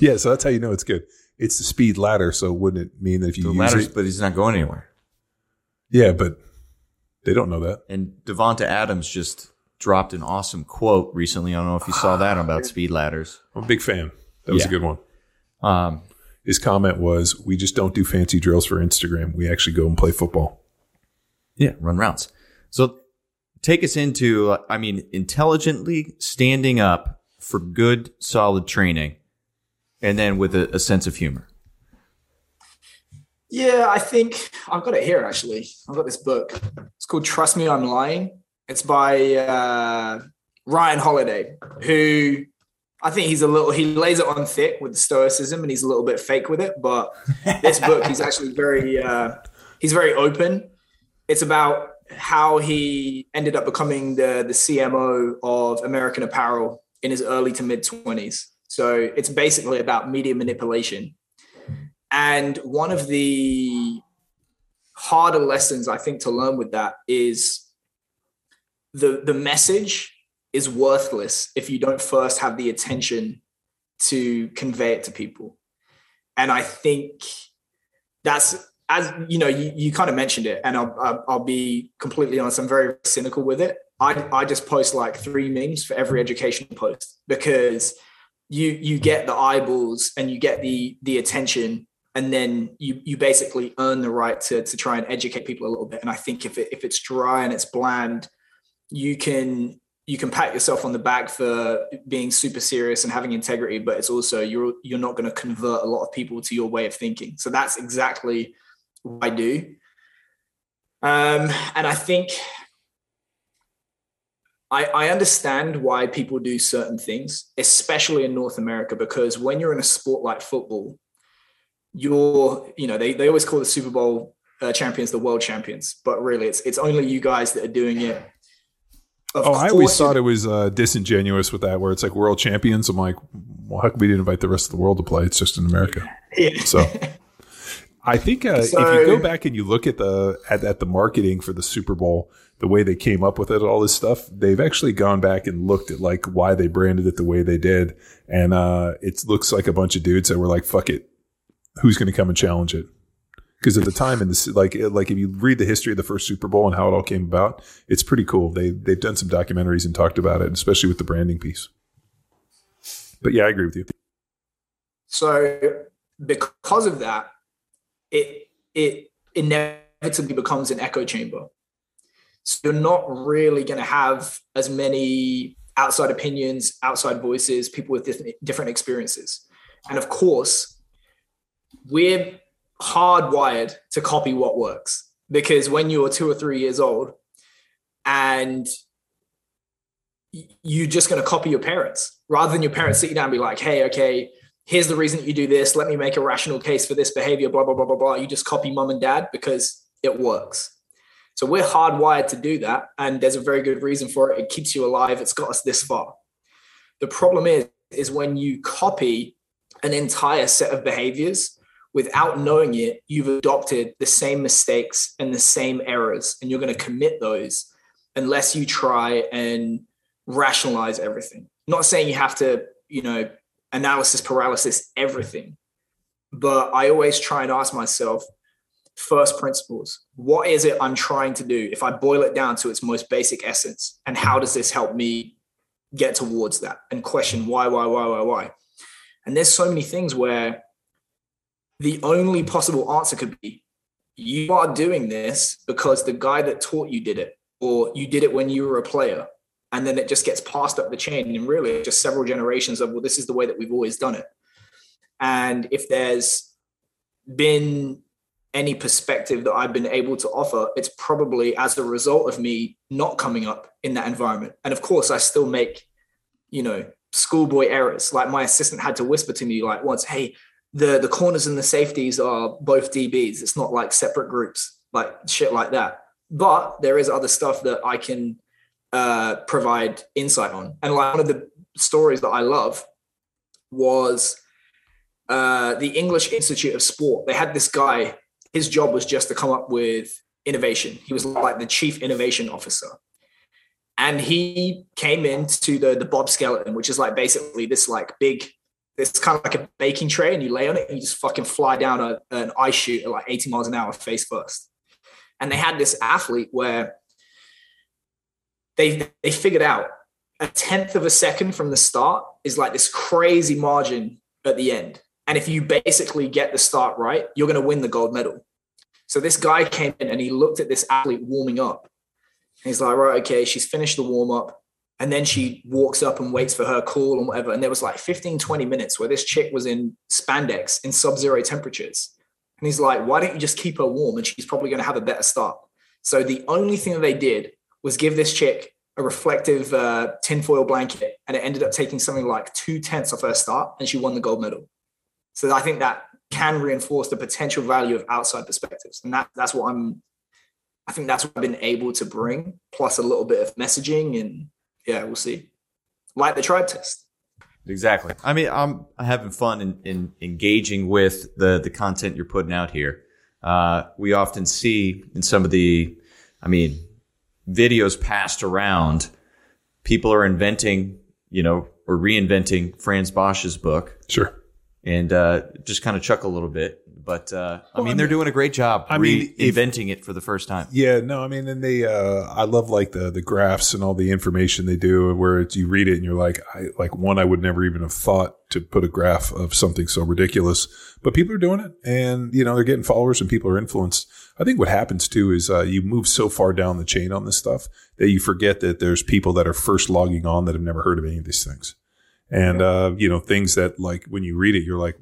Yeah, so that's how you know it's good. It's the speed ladder, so wouldn't it mean that if you The use ladders, it? but he's not going anywhere. Yeah, but they don't know that. And Davante Adams just dropped an awesome quote recently. I don't know if you saw that about speed ladders. I'm a big fan. That was Yeah. a good one. Um, His comment was, "We just don't do fancy drills for Instagram. We actually go and play football." Yeah, run routes. So take us into, uh, I mean, intelligently standing up for good, solid training, and then with a, a sense of humor. Yeah, I think I've got it here actually. I've got this book. It's called Trust Me, I'm Lying. It's by uh, Ryan Holiday, who I think he's a little, he lays it on thick with stoicism and he's a little bit fake with it. But this book, he's actually very, uh, he's very open. It's about how he ended up becoming the, the CMO of American Apparel in his early to mid 20s. So it's basically about media manipulation. And one of the harder lessons I think to learn with that is the the message is worthless if you don't first have the attention to convey it to people. And I think that's as you know, you, you kind of mentioned it, and I'll, I'll, be completely honest. I'm very cynical with it. I, I just post like three memes for every education post because you you get the eyeballs and you get the the attention and then you you basically earn the right to to try and educate people a little bit and i think if it if it's dry and it's bland you can you can pat yourself on the back for being super serious and having integrity but it's also you're you're not going to convert a lot of people to your way of thinking so that's exactly what i do um and i think I, I understand why people do certain things, especially in North America, because when you're in a sport like football, you're, you know, they, they always call the Super Bowl uh, champions the world champions, but really it's it's only you guys that are doing it. Of oh, I always thought it was uh, disingenuous with that, where it's like world champions. I'm like, well, how come we didn't invite the rest of the world to play? It's just in America. Yeah. So I think uh, if you go back and you look at the at, at the marketing for the Super Bowl, the way they came up with it, all this stuff, they've actually gone back and looked at like why they branded it the way they did, and uh, it looks like a bunch of dudes that were like, "Fuck it, who's going to come and challenge it?" Because at the time, in this, like, like if you read the history of the first Super Bowl and how it all came about, it's pretty cool. They they've done some documentaries and talked about it, especially with the branding piece. But yeah, I agree with you. So because of that, it it inevitably becomes an echo chamber. So you're not really going to have as many outside opinions, outside voices, people with different, different experiences. And of course, we're hardwired to copy what works because when you're two or three years old and you're just going to copy your parents rather than your parents sit you down and be like, hey, okay, here's the reason you do this. Let me make a rational case for this behavior, blah, blah, blah, blah, blah. You just copy mom and dad because it works. So we're hardwired to do that. And there's a very good reason for it. It keeps you alive. It's got us this far. The problem is, is when you copy an entire set of behaviors without knowing it, you've adopted the same mistakes and the same errors, and you're going to commit those unless you try and rationalize everything. Not saying you have to, you know, analysis paralysis everything, but I always try and ask myself first principles. What is it I'm trying to do? If I boil it down to its most basic essence, and how does this help me get towards that and question why, why, why, why, why? And there's so many things where the only possible answer could be you are doing this because the guy that taught you did it, or you did it when you were a player. And then it just gets passed up the chain. And really, just several generations of, well, this is the way that we've always done it. And if there's been any perspective that I've been able to offer, it's probably as a result of me not coming up in that environment. And of course, I still make, you know, schoolboy errors. Like my assistant had to whisper to me, like once, "Hey, the the corners and the safeties are both DBs. It's not like separate groups, like shit like that. But there is other stuff that I can uh, provide insight on. And like one of the stories that I love was uh, the English Institute of Sport. They had this guy. His job was just to come up with innovation. He was like the chief innovation officer. And he came into the the Bob Skeleton, which is like basically this like big it's kind of like a baking tray and you lay on it and you just fucking fly down a, an ice chute at like 80 miles an hour face first. And they had this athlete where they they figured out a tenth of a second from the start is like this crazy margin at the end. And if you basically get the start right, you're going to win the gold medal. So this guy came in and he looked at this athlete warming up. He's like, right, okay, she's finished the warm up. And then she walks up and waits for her call and whatever. And there was like 15, 20 minutes where this chick was in spandex in sub zero temperatures. And he's like, why don't you just keep her warm? And she's probably going to have a better start. So the only thing that they did was give this chick a reflective uh, tinfoil blanket. And it ended up taking something like two tenths of her start. And she won the gold medal. So I think that can reinforce the potential value of outside perspectives. And that, that's what I'm, I think that's what I've been able to bring, plus a little bit of messaging and yeah, we'll see. Like the tribe test. Exactly. I mean, I'm having fun in, in engaging with the the content you're putting out here. Uh, we often see in some of the, I mean, videos passed around, people are inventing, you know, or reinventing Franz Bosch's book. Sure. And uh, just kind of chuckle a little bit. But uh, I mean, they're doing a great job I mean, if- reinventing it for the first time. Yeah, no, I mean, and they, uh, I love like the the graphs and all the information they do, where it's, you read it and you're like, I like one, I would never even have thought to put a graph of something so ridiculous, but people are doing it, and you know they're getting followers and people are influenced. I think what happens too is uh, you move so far down the chain on this stuff that you forget that there's people that are first logging on that have never heard of any of these things, and uh, you know things that like when you read it, you're like,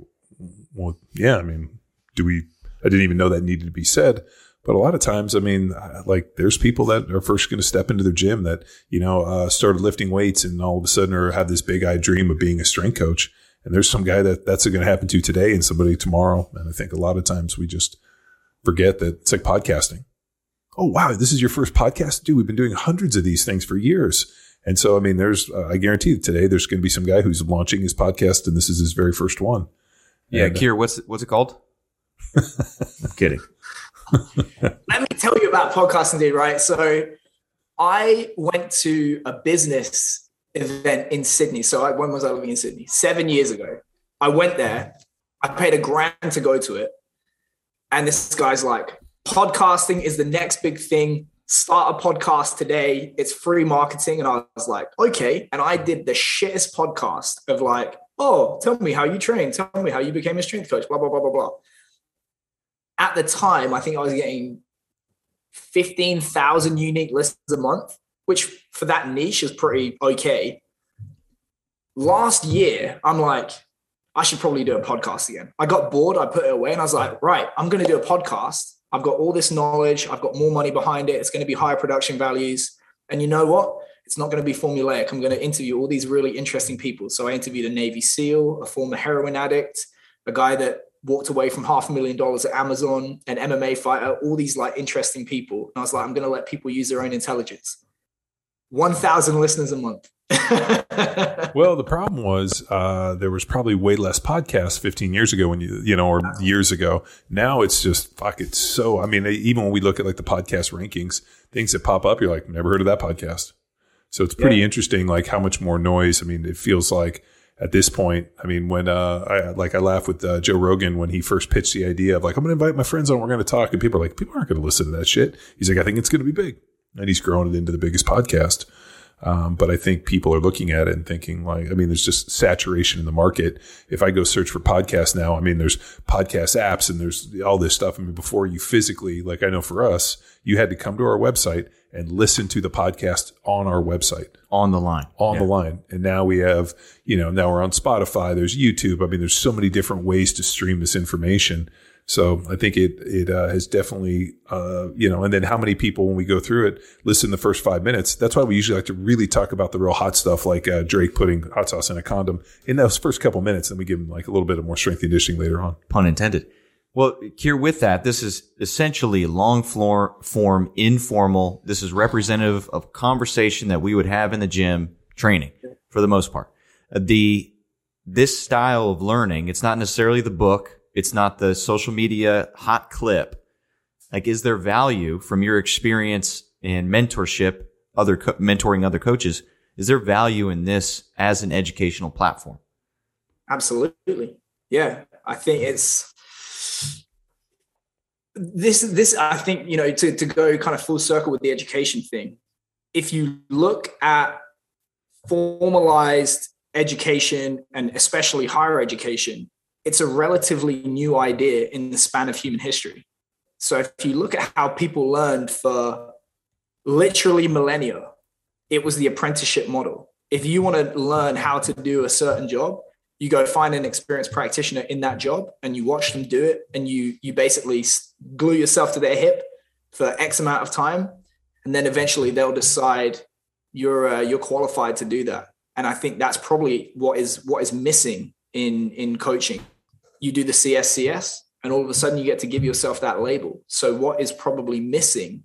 well, yeah, I mean, do we? I didn't even know that needed to be said. But a lot of times, I mean, like there's people that are first going to step into their gym that, you know, uh, started lifting weights and all of a sudden or have this big eyed dream of being a strength coach. And there's some guy that that's going to happen to today and somebody tomorrow. And I think a lot of times we just forget that it's like podcasting. Oh, wow. This is your first podcast? Dude, we've been doing hundreds of these things for years. And so, I mean, there's, uh, I guarantee that today there's going to be some guy who's launching his podcast and this is his very first one. Yeah, And, uh, Keir, what's what's it called? I'm kidding. Let me tell you about podcasting, dude, right? So I went to a business event in Sydney. So I, when was I living in Sydney? Seven years ago. I went there. I paid a grand to go to it. And this guy's like, podcasting is the next big thing. Start a podcast today. It's free marketing. And I was like, okay. And I did the shittest podcast of like, oh, tell me how you train. Tell me how you became a strength coach, blah, blah, blah, blah, blah. At the time, I think I was getting 15,000 unique listens a month, which for that niche is pretty okay. Last year, I'm like, I should probably do a podcast again. I got bored, I put it away, and I was like, right, I'm going to do a podcast. I've got all this knowledge, I've got more money behind it. It's going to be higher production values. And you know what? It's not going to be formulaic. I'm going to interview all these really interesting people. So I interviewed a Navy SEAL, a former heroin addict, a guy that walked away from half a million dollars at Amazon, an MMA fighter, all these like interesting people. And I was like, I'm going to let people use their own intelligence. 1,000 listeners a month. well, the problem was uh, there was probably way less podcasts 15 years ago when you you know or years ago. Now it's just fuck. It's so. I mean, even when we look at like the podcast rankings, things that pop up, you're like, never heard of that podcast. So it's pretty Yeah. interesting, like how much more noise. I mean, it feels like at this point. I mean, when uh, I like I laugh with uh, Joe Rogan when he first pitched the idea of like I'm going to invite my friends on, we're going to talk, and people are like, people aren't going to listen to that shit. He's like, I think it's going to be big, and he's grown it into the biggest podcast. Um, but I think people are looking at it and thinking like, I mean, there's just saturation in the market. If I go search for podcasts now, I mean, there's podcast apps and there's all this stuff. I mean, before you physically, like I know for us, you had to come to our website and listen to the podcast on our website On the line. on Yeah. the line. And now we have, you know, now we're on Spotify, there's YouTube. I mean, there's so many different ways to stream this information. So I think it it uh, has definitely uh, you know, and then how many people when we go through it listen the first five minutes. That's why we usually like to really talk about the real hot stuff, like uh, Drake putting hot sauce in a condom in those first couple minutes, and we give them like a little bit of more strength conditioning later on. Pun intended. Well, here with that, this is essentially long floor, form, informal. This is representative of conversation that we would have in the gym training for the most part. Uh, the this style of learning, it's not necessarily the book it's not the social media hot clip. Like, is there value from your experience in mentorship, other co- mentoring other coaches? Is there value in this as an educational platform? Absolutely. Yeah. I think it's this, this, I think, you know, to, to go kind of full circle with the education thing, if you look at formalized education and especially higher education, it's a relatively new idea in the span of human history. So if you look at how people learned for literally millennia, it was the apprenticeship model. If you want to learn how to do a certain job, you go find an experienced practitioner in that job and you watch them do it and you you basically glue yourself to their hip for x amount of time and then eventually they'll decide you're uh, you're qualified to do that. And i think that's probably what is what is missing in in coaching. You do the cscs and all of a sudden you get to give yourself that label. So what is probably missing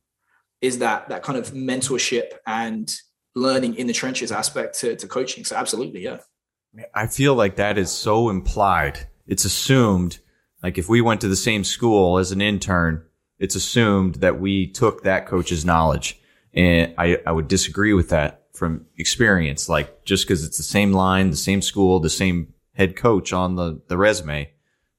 is that that kind of mentorship and learning in the trenches aspect to, to coaching. So absolutely yeah i feel like that is so implied it's assumed like if we went to the same school as an intern it's assumed that we took that coach's knowledge and i, I would disagree with that from experience like just because it's the same line the same school the same head coach on the, the resume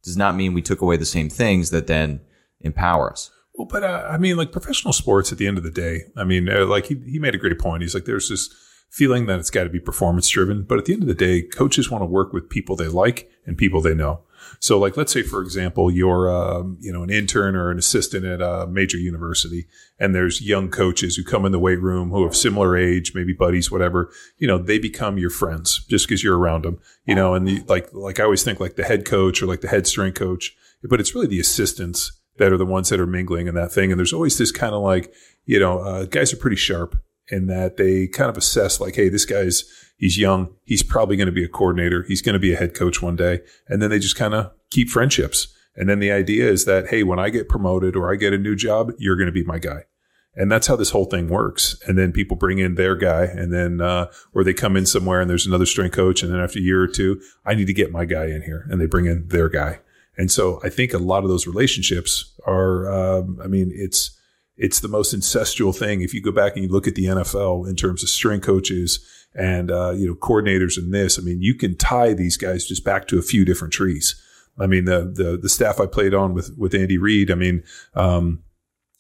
does not mean we took away the same things that then empower us. Well, but uh, I mean, like professional sports at the end of the day, I mean, uh, like he, he made a great point. He's like, there's this feeling that it's got to be performance driven. But at the end of the day, coaches want to work with people they like and people they know. So, like, let's say, for example, you're, um, you know, an intern or an assistant at a major university, and there's young coaches who come in the weight room who have similar age, maybe buddies, whatever. You know, they become your friends just because you're around them. You know, and the, like, like I always think, like the head coach or like the head strength coach, but it's really the assistants that are the ones that are mingling in that thing. And there's always this kind of like, you know, uh, guys are pretty sharp in that they kind of assess like, hey, this guy's he's young, he's probably going to be a coordinator, he's going to be a head coach one day, and then they just kind of keep friendships. And then the idea is that hey, when I get promoted or I get a new job, you're going to be my guy. And that's how this whole thing works. And then people bring in their guy, and then uh, or they come in somewhere and there's another strength coach, and then after a year or two, I need to get my guy in here, and they bring in their guy. And so I think a lot of those relationships are, um, I mean, it's it's the most ancestral thing. If you go back and you look at the NFL in terms of strength coaches and uh, you know coordinators in this, I mean, you can tie these guys just back to a few different trees. I mean, the the the staff I played on with with Andy Reid. I mean, um,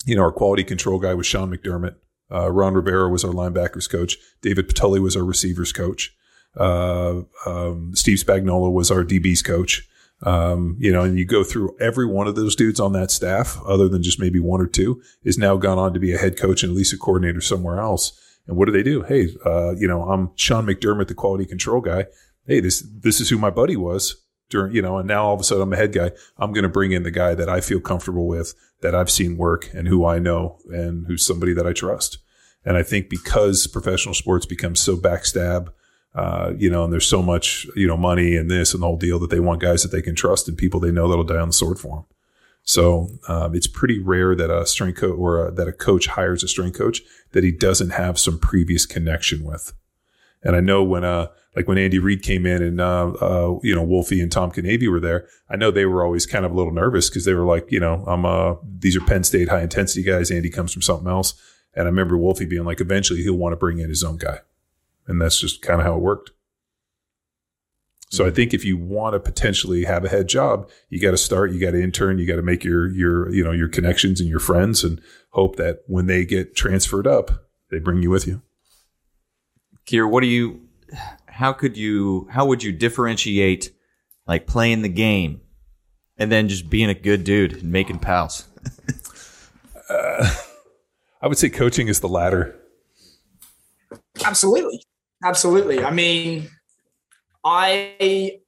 you know, our quality control guy was Sean McDermott. Uh, Ron Rivera was our linebackers coach. David Patulli was our receivers coach. Uh, um, Steve Spagnuolo was our DBs coach. Um, you know, and you go through every one of those dudes on that staff, other than just maybe one or two, is now gone on to be a head coach and at least a coordinator somewhere else. And what do they do? Hey, uh, you know, I'm Sean McDermott, the quality control guy. Hey, this this is who my buddy was during, you know, and now all of a sudden I'm a head guy. I'm going to bring in the guy that I feel comfortable with, that I've seen work, and who I know, and who's somebody that I trust. And I think because professional sports becomes so backstab uh, you know, and there's so much, you know, money and this and the whole deal that they want guys that they can trust and people they know that'll die on the sword for them. So um, it's pretty rare that a strength coach or a, that a coach hires a strength coach that he doesn't have some previous connection with. And I know when, uh, like when Andy Reid came in and, uh, uh, you know, Wolfie and Tom Kanavy were there, I know they were always kind of a little nervous because they were like, you know, I'm, uh, these are Penn State high intensity guys. Andy comes from something else. And I remember Wolfie being like, eventually he'll want to bring in his own guy and that's just kind of how it worked. So I think if you want to potentially have a head job, you got to start, you got to intern, you got to make your your you know your connections and your friends, and hope that when they get transferred up, they bring you with you. Keir, what do you? How could you? How would you differentiate like playing the game and then just being a good dude and making pals? uh, I would say coaching is the latter. Absolutely. Absolutely. I mean, I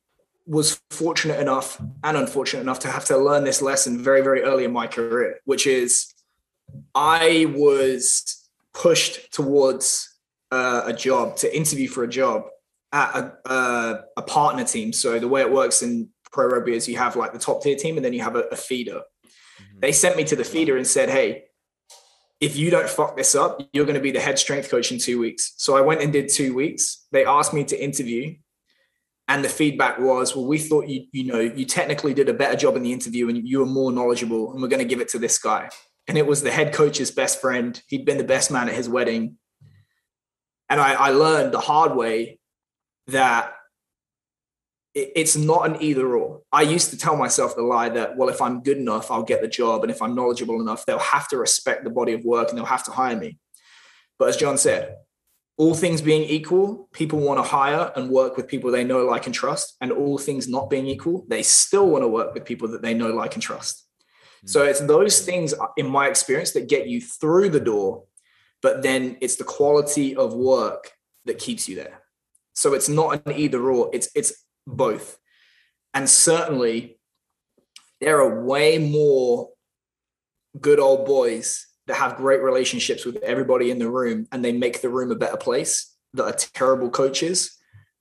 was fortunate enough and unfortunate enough to have to learn this lesson very, very early in my career, which is I was pushed towards uh, a job to interview for a job at a, a, a, partner team. So the way it works in pro rugby is you have like the top tier team and then you have a, a feeder. Mm-hmm. They sent me to the feeder and said, "Hey, if you don't fuck this up, you're going to be the head strength coach in two weeks." So I went and did two weeks. They asked me to interview, and the feedback was, "Well, we thought you you know you technically did a better job in the interview and you were more knowledgeable, and we're going to give it to this guy." And it was the head coach's best friend. He'd been the best man at his wedding. And I, I learned the hard way that it's not an either or. I used to tell myself the lie that, well, if I'm good enough, I'll get the job. And if I'm knowledgeable enough, they'll have to respect the body of work and they'll have to hire me. But as John said, all things being equal, people want to hire and work with people they know, like, and trust. And all things not being equal, they still want to work with people that they know, like, and trust. Hmm. So it's those things, in my experience, that get you through the door. But then it's the quality of work that keeps you there. So it's not an either or, it's it's both. And certainly there are way more good old boys that have great relationships with everybody in the room and they make the room a better place that are terrible coaches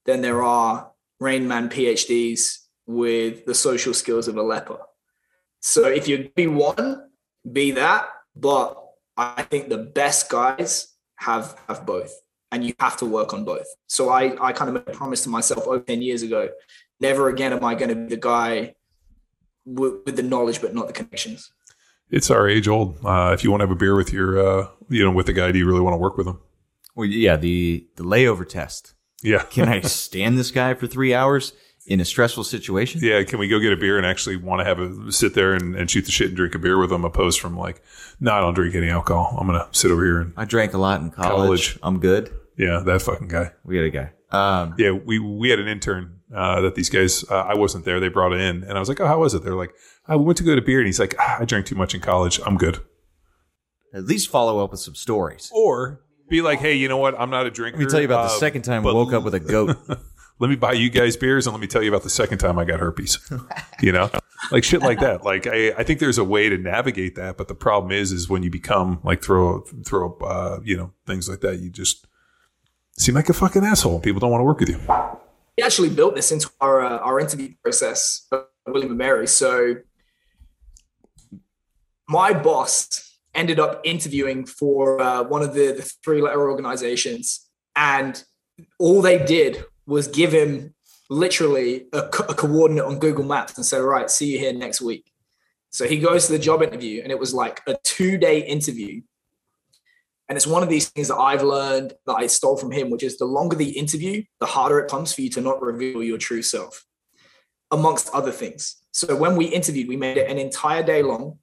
than there are Rain Man PhDs with the social skills of a leper. So if you be one, be that. But I think the best guys have have both and you have to work on both. So I, I kind of made a promise to myself over 10 years ago, never again am I going to be the guy with, with the knowledge, but not the connections. It's our age old. Uh, if you want to have a beer with your, uh, you know, with the guy, do you really want to work with him? Well, yeah, the, the layover test. Yeah. Can I stand this guy for three hours? In a stressful situation. Yeah, can we go get a beer and actually want to have a sit there and, and shoot the shit and drink a beer with them, opposed from like, no, I don't drink any alcohol. I'm gonna sit over here and I drank a lot in college. college. I'm good. Yeah, that fucking guy. We had a guy. Um, yeah, we we had an intern uh, that these guys. Uh, I wasn't there. They brought it in, and I was like, "Oh, how was it?" They're like, "I went to go to beer," and he's like, ah, "I drank too much in college. I'm good." At least follow up with some stories, or be like, "Hey, you know what? I'm not a drinker." Let me tell you about uh, the second time I woke up with a goat. let me buy you guys beers and let me tell you about the second time I got herpes. you know, like shit like that. Like I, I think there's a way to navigate that, but the problem is, is when you become like throw, throw, uh, you know, things like that, you just seem like a fucking asshole. People don't want to work with you. We actually built this into our uh, our interview process, William and Mary. So my boss ended up interviewing for uh, one of the, the three letter organizations, and all they did was give him literally a, co- a coordinate on Google Maps and said, "All right, see you here next week." So he goes to the job interview, and it was like a two day interview. And it's one of these things that I've learned that I stole from him, which is the longer the interview, the harder it comes for you to not reveal your true self, amongst other things. So when we interviewed, we made it an entire day long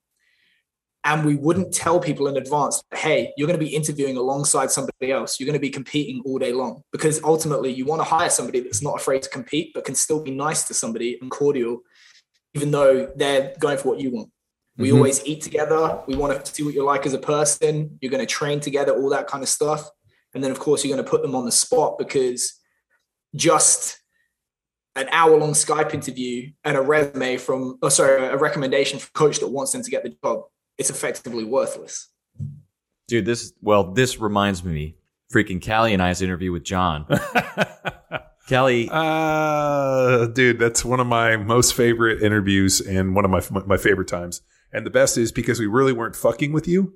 and we wouldn't tell people in advance hey you're going to be interviewing alongside somebody else. You're going to be competing all day long. Because ultimately you want to hire somebody that's not afraid to compete but can still be nice to somebody and cordial even though they're going for what you want. We mm-hmm. always eat together. We want to see what you're like as a person. You're going to train together all that kind of stuff. And then of course you're going to put them on the spot because just an hour long Skype interview and a resume from, oh, sorry, a recommendation from a coach that wants them to get the job it's effectively worthless. Dude, this well, this reminds me, freaking Callie and I's interview with John. Callie, uh, dude, that's one of my most favorite interviews and one of my my favorite times. And the best is because we really weren't fucking with you.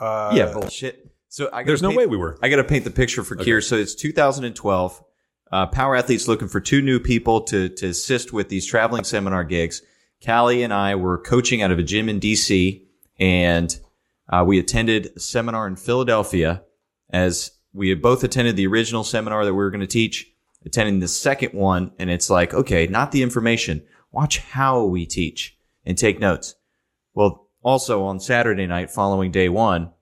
Uh, yeah, bullshit. So I there's paint, no way we were. I got to paint the picture for okay. Keir. So it's 2012. Uh, Power Athletes looking for two new people to to assist with these traveling seminar gigs. Callie and I were coaching out of a gym in DC and uh, we attended a seminar in Philadelphia as we had both attended the original seminar that we were going to teach, attending the second one, and it's like, okay, not the information. Watch how we teach and take notes. Well, also on Saturday night following day one,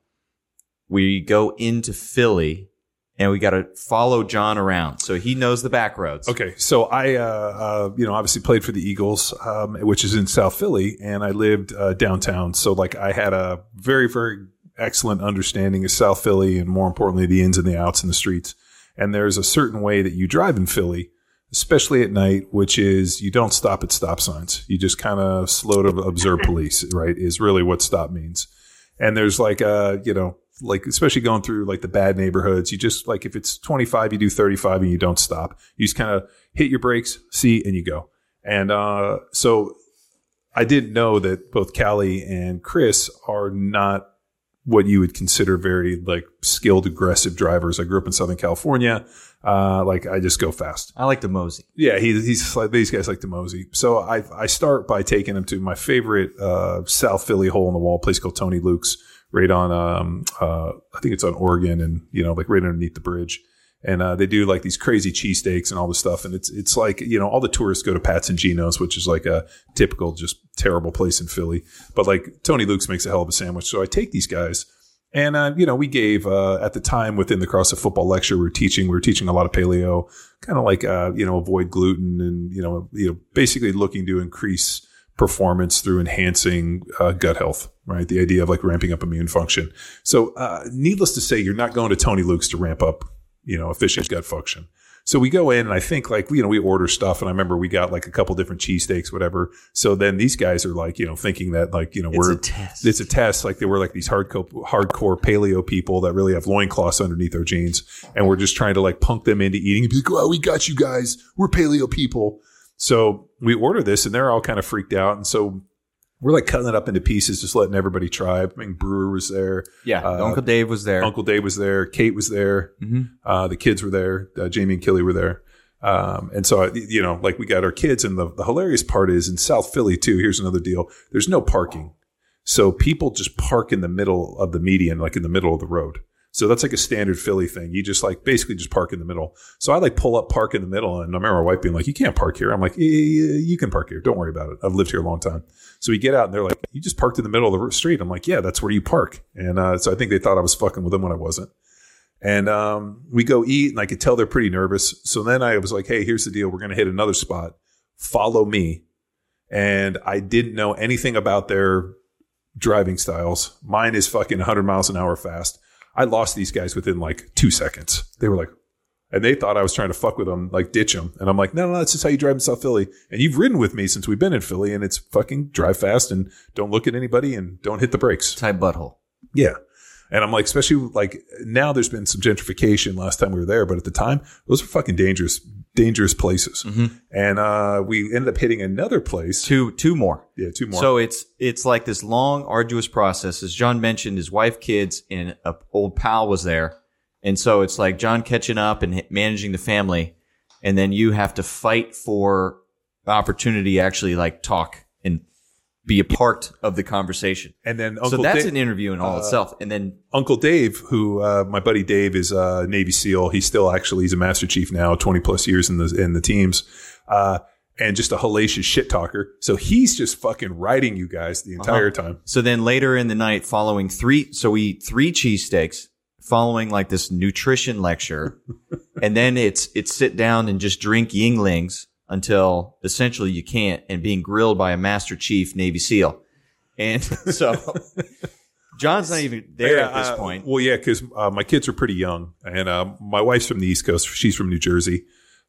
we go into Philly and we got to follow John around, so he knows the back roads. Okay, so I, uh, uh, you know, obviously played for the Eagles, um, which is in South Philly, and I lived uh, downtown. So like, I had a very, very excellent understanding of South Philly, and more importantly, the ins and the outs in the streets. And there's a certain way that you drive in Philly especially at night, which is you don't stop at stop signs. You just kind of slow to observe police, right? Is really what stop means. And there's like, uh, you know, like especially going through like the bad neighborhoods, you just like if it's 25, you do 35 and you don't stop. You just kind of hit your brakes, see, and you go. And uh, so I didn't know that both Callie and Chris are not what you would consider very like skilled aggressive drivers. I grew up in Southern California. Uh, like I just go fast. I like the mosey. Yeah, he, he's like these guys like to mosey. So I I start by taking him to my favorite uh, South Philly hole in the wall place called Tony Luke's, right on um uh I think it's on Oregon and you know like right underneath the bridge. And uh, they do like these crazy cheesesteaks and all this stuff, and it's it's like you know all the tourists go to Pat's and Geno's, which is like a typical just terrible place in Philly. But like Tony Luke's makes a hell of a sandwich, so I take these guys and, uh, you know, we gave, uh, at the time within the CrossFit football lecture, we were teaching, we were teaching a lot of paleo, kind of like, uh, you know, avoid gluten and, you know, you know, basically looking to increase performance through enhancing, uh, gut health, right? The idea of like ramping up immune function. So, uh, needless to say, you're not going to Tony Luke's to ramp up, you know, efficient gut function. So we go in and I think like, you know, we order stuff and I remember we got like a couple different cheesesteaks, whatever. So then these guys are like, you know, thinking that like, you know, It's we're, a test. it's a test. Like they were like these hardcore, hardcore paleo people that really have loincloths underneath their jeans. And we're just trying to like punk them into eating and be like, oh, we got you guys. We're paleo people. So we order this and they're all kind of freaked out. And so we're like cutting it up into pieces, just letting everybody try. I mean, Brewer was there. Yeah, Uh, Uncle Dave was there. Uncle Dave was there. Kate was there. Mhm. Uh, the kids were there. Uh, Jamie and Killy were there. Um, and so, you know, like we got our kids. And the, the hilarious part is in South Philly, too. Here's another deal there's no parking. So people just park in the middle of the median, like in the middle of the road. So that's like a standard Philly thing. You just like basically just park in the middle. So I like pull up, park in the middle. And I remember my wife being like, you can't park here. I'm like, you can park here. Don't worry about it. I've lived here a long time. So we get out and they're like, you just parked in the middle of the street. I'm like, yeah, that's where you park. And uh, so I think they thought I was fucking with them when I wasn't. And um, we go eat, and I could tell they're pretty nervous. So then I was like, hey, here's the deal. We're to hit another spot. Follow me. And I didn't know anything about their driving styles. Mine is fucking 100 miles an hour fast. I lost these guys within like two seconds. They were like, and they thought I was trying to fuck with them, like ditch them. And I'm like, no, no, that's just how you drive in South Philly. And you've ridden with me since we've been in Philly, and it's fucking drive fast and don't look at anybody and don't hit the brakes. Tight butthole. Yeah. And I'm like, especially like now there's been some gentrification last time we were there, but at the time, those were fucking dangerous, dangerous places. And uh, we ended up hitting another place. Two, two more. Yeah, two more. So it's it's like this long, arduous process. As John mentioned, his wife, kids, and a old pal was there, and so it's like John catching up and managing the family, and then you have to fight for opportunity to actually like talk be a part of the conversation. and then so that's Da- an interview in all itself. And then Uncle Dave, who uh, my buddy Dave is a Navy SEAL. He's still actually he's a Master Chief now, 20 plus years in the in the teams. Uh, and just a hellacious shit talker. So he's just fucking writing you guys the entire time. So then later in the night, following three, so we eat three cheesesteaks, following like this nutrition lecture, and then it's it's sit down and just drink Yuenglings until essentially you can't, and being grilled by a Master Chief Navy SEAL, and so John's not even there Yeah, at this uh, point. Well, yeah, because uh, my kids are pretty young, and uh, my wife's from the East Coast. She's from New Jersey,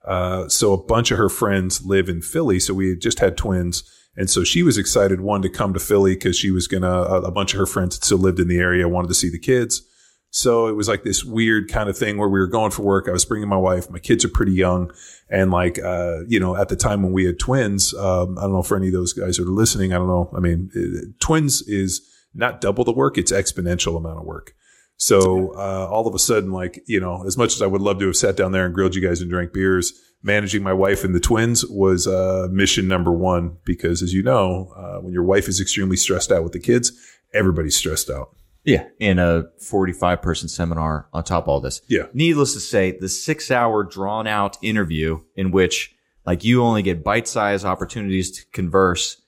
uh, so a bunch of her friends live in Philly. So we had just had twins, and so she was excited one to come to Philly because she was gonna. A, a bunch of her friends that still lived in the area wanted to see the kids. So it was like this weird kind of thing where we were going for work. I was bringing my wife. My kids are pretty young. And like, uh, you know, at the time when we had twins, um, I don't know for any of those guys who are listening. I don't know. I mean, uh, twins is not double the work. It's exponential amount of work. So, uh, all of a sudden, like, you know, as much as I would love to have sat down there and grilled you guys and drank beers, managing my wife and the twins was, uh, mission number one. Because as you know, uh, when your wife is extremely stressed out with the kids, everybody's stressed out. Yeah, in a forty-five person seminar on top of all this. Yeah. Needless to say, the six-hour drawn-out interview in which like you only get bite-sized opportunities to converse.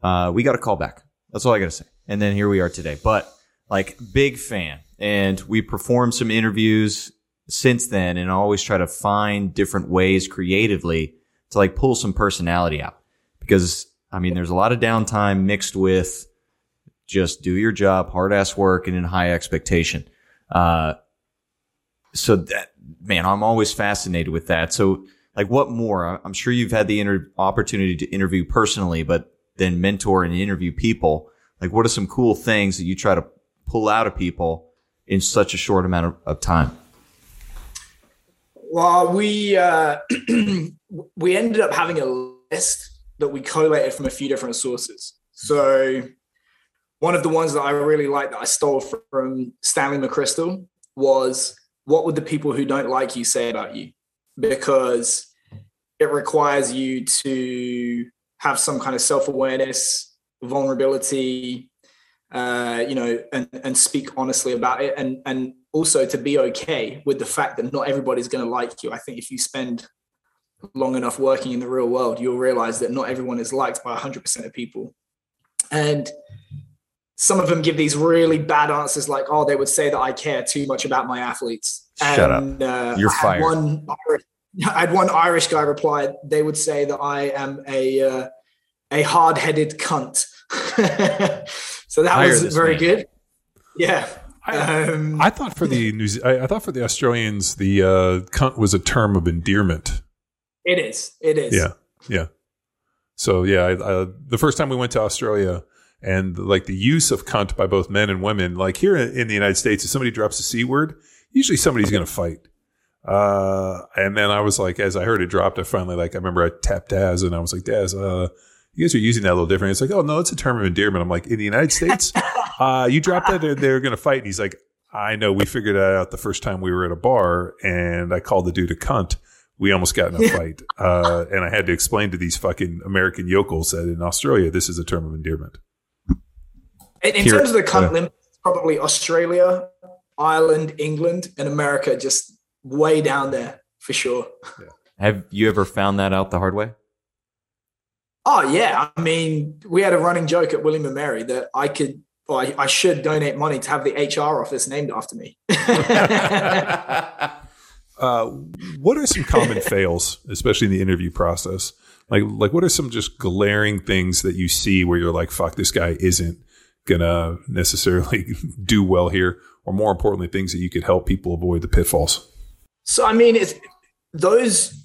Uh, we got a call back. That's all I got to say. And then here we are today. But like big fan, and we performed some interviews since then, and always try to find different ways creatively to like pull some personality out because I mean, there's a lot of downtime mixed with just do your job, hard ass work, and in high expectation. Uh, so that man, I'm always fascinated with that. So like what more? I'm sure you've had the inter- opportunity to interview personally, but then mentor and interview people. Like what are some cool things that you try to pull out of people in such a short amount of, of time? Well, we uh, we ended up having a list that we collated from a few different sources. So one of the ones that I really like that I stole from Stanley McChrystal was what would the people who don't like you say about you? Because it requires you to have some kind of self-awareness, vulnerability, uh, you know, and, and speak honestly about it, and and also to be okay with the fact that not everybody's going to like you. I think if you spend long enough working in the real world, you'll realize that not everyone is liked by 100% of people, and some of them give these really bad answers, like, "Oh, they would say that I care too much about my athletes." Shut up! Uh, You're fired. One Irish, I had one Irish guy reply. They would say that I am a uh, a hard-headed cunt. so that Hire was very man. good. Yeah. I, um, I, thought for the New Ze- I, I, thought for the Australians the uh, cunt was a term of endearment. It is. It is. Yeah. Yeah. So yeah, I, the first time we went to Australia and like the use of cunt by both men and women, like here in the United States, if somebody drops a c word, usually somebody's going to fight. Uh, and then I was like, as I heard it dropped, I finally like I remember I tapped Daz and I was like, Daz, uh, you guys are using that a little different. It's like, oh no, it's a term of endearment. I'm like, in the United States, uh, you drop that, they're, they're going to fight. And he's like, I know. We figured that out the first time we were at a bar, and I called the dude a cunt. We almost got in a fight, uh, and I had to explain to these fucking American yokels that in Australia this is a term of endearment. In, in terms of the cunt uh, limit, probably Australia, Ireland, England, and America just way down there for sure. Yeah. Have you ever found that out the hard way? Oh yeah, I mean, we had a running joke at William and Mary that I could, or I, I should donate money to have the HR office named after me. uh, what are some common fails, especially in the interview process? Like, like what are some just glaring things that you see where you're like, "Fuck, this guy isn't gonna necessarily do well here," or more importantly, things that you could help people avoid the pitfalls? So, I mean, it's those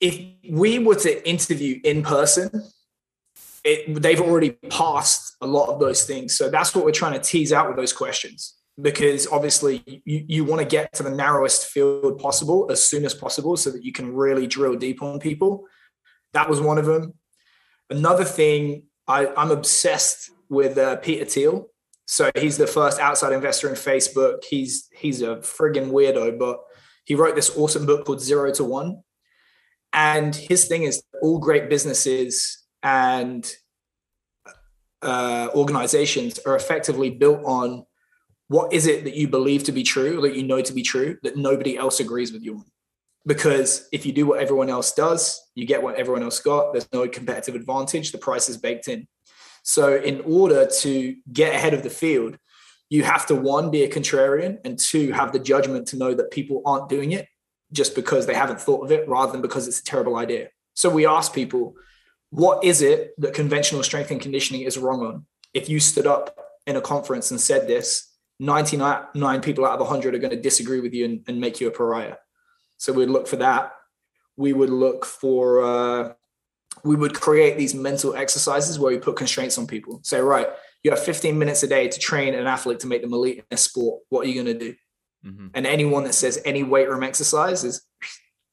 if we were to interview in person, it, they've already passed a lot of those things. So that's what we're trying to tease out with those questions. Because obviously, you, you want to get to the narrowest field possible as soon as possible so that you can really drill deep on people. That was one of them. Another thing, I, I'm obsessed with uh, Peter Thiel. So he's the first outside investor in Facebook. He's he's a friggin' weirdo, but he wrote this awesome book called Zero to One and his thing is all great businesses and uh, organizations are effectively built on what is it that you believe to be true, that you know to be true, that nobody else agrees with you on. Because if you do what everyone else does, you get what everyone else got. There's no competitive advantage. The price is baked in. So, in order to get ahead of the field, you have to one, be a contrarian, and two, have the judgment to know that people aren't doing it just because they haven't thought of it rather than because it's a terrible idea. So we ask people, what is it that conventional strength and conditioning is wrong on? If you stood up in a conference and said this, 99 people out of 100 are going to disagree with you and, and make you a pariah. So we'd look for that. We would look for, uh, we would create these mental exercises where we put constraints on people. Say, right, you have 15 minutes a day to train an athlete to make them elite in a sport. What are you going to do? Mm-hmm. And anyone that says any weight room exercise is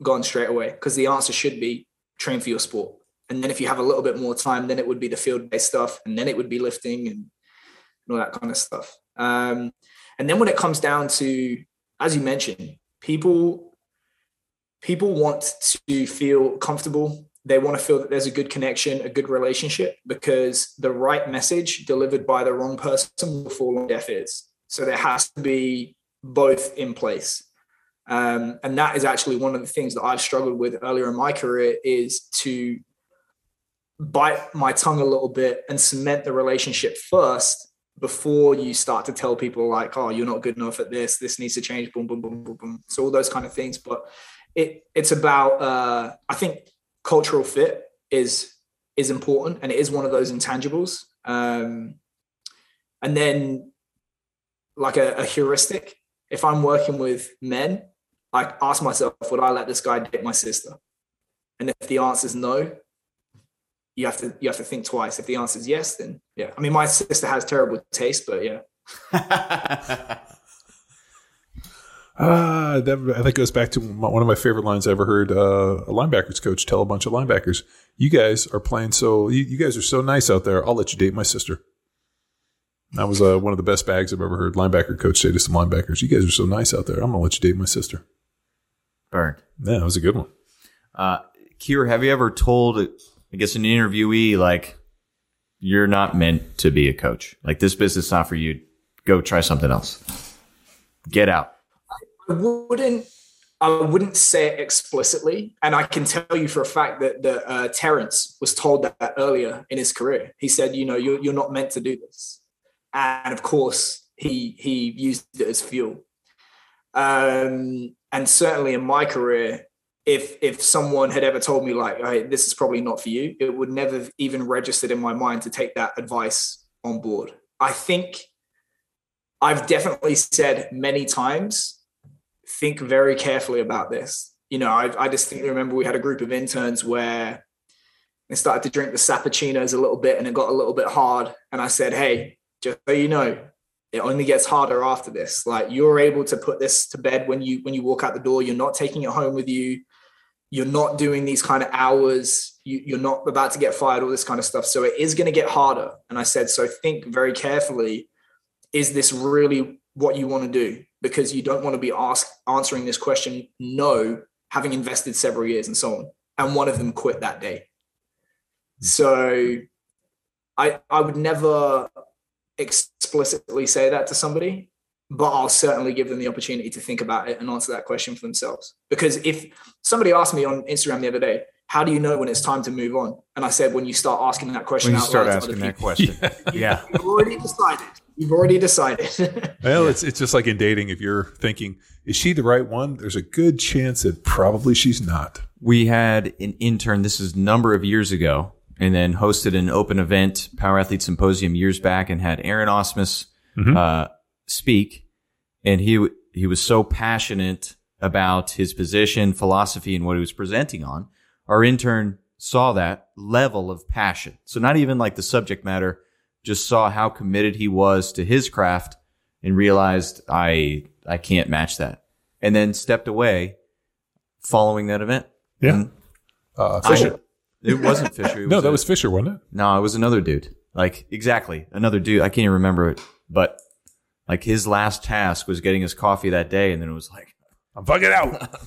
gone straight away because the answer should be train for your sport. And then if you have a little bit more time, then it would be the field based stuff, and then it would be lifting and, and all that kind of stuff. Um, and then when it comes down to, as you mentioned, people people want to feel comfortable. They want to feel that there's a good connection, a good relationship, because the right message delivered by the wrong person will fall on deaf ears. So there has to be both in place. Um, and that is actually one of the things that I've struggled with earlier in my career is to bite my tongue a little bit and cement the relationship first before you start to tell people like, oh, you're not good enough at this, this needs to change, boom, boom, boom, boom, boom. So all those kind of things. But it it's about uh, I think cultural fit is is important and it is one of those intangibles. Um, and then like a, a heuristic if I'm working with men, I ask myself, would I let this guy date my sister? And if the answer is no, you have to you have to think twice. If the answer is yes, then yeah. I mean, my sister has terrible taste, but yeah. Ah, that, that goes back to one of my favorite lines I ever heard uh, a linebackers coach tell a bunch of linebackers. You guys are playing so, you, you guys are so nice out there. I'll let you date my sister. That was uh, one of the best bags I've ever heard linebacker coach say to some linebackers. You guys are so nice out there. I'm going to let you date my sister. Burn. Yeah, that was a good one. Uh, Keir, have you ever told, I guess, an interviewee, like, you're not meant to be a coach? Like, this business is not for you. Go try something else. Get out. I wouldn't I wouldn't say it explicitly, and I can tell you for a fact that that uh, Terrence was told that earlier in his career. He said, "You know, you're you're not meant to do this," and of course, he he used it as fuel. Um, and certainly in my career, if if someone had ever told me like, "Hey, this is probably not for you," it would never have even registered in my mind to take that advice on board. I think I've definitely said many times think very carefully about this. You know, I, I distinctly remember we had a group of interns where they started to drink the sappuccinos a little bit and it got a little bit hard. And I said, hey, just so you know, it only gets harder after this. Like you're able to put this to bed when you when you walk out the door. You're not taking it home with you. You're not doing these kind of hours. You, you're not about to get fired. All this kind of stuff. So it is going to get harder. And I said, so think very carefully. Is this really what you want to do? because you don't want to be asked answering this question no having invested several years and so on and one of them quit that day. So i i would never explicitly say that to somebody but i'll certainly give them the opportunity to think about it and answer that question for themselves. Because if somebody asked me on instagram the other day how do you know when it's time to move on? And i said when you start asking that question when you start asking that question. Yeah. you've already decided You've already decided. well, yeah. it's it's just like in dating. If you're thinking, is she the right one? There's a good chance that probably she's not. We had an intern. This is a number of years ago, and then hosted an open event, Power Athlete Symposium, years back, and had Aaron Ausmus mm-hmm. uh, speak. And he he was so passionate about his position, philosophy, and what he was presenting on. Our intern saw that level of passion. So not even like the subject matter just saw how committed he was to his craft and realized I I can't match that. And then stepped away following that event. Yeah. Uh, Fisher. I, it wasn't Fisher. It no, that a, was Fisher, wasn't it? No, it was another dude. Like exactly another dude. I can't even remember it, but like his last task was getting his coffee that day, and then it was like, I'm fucking out.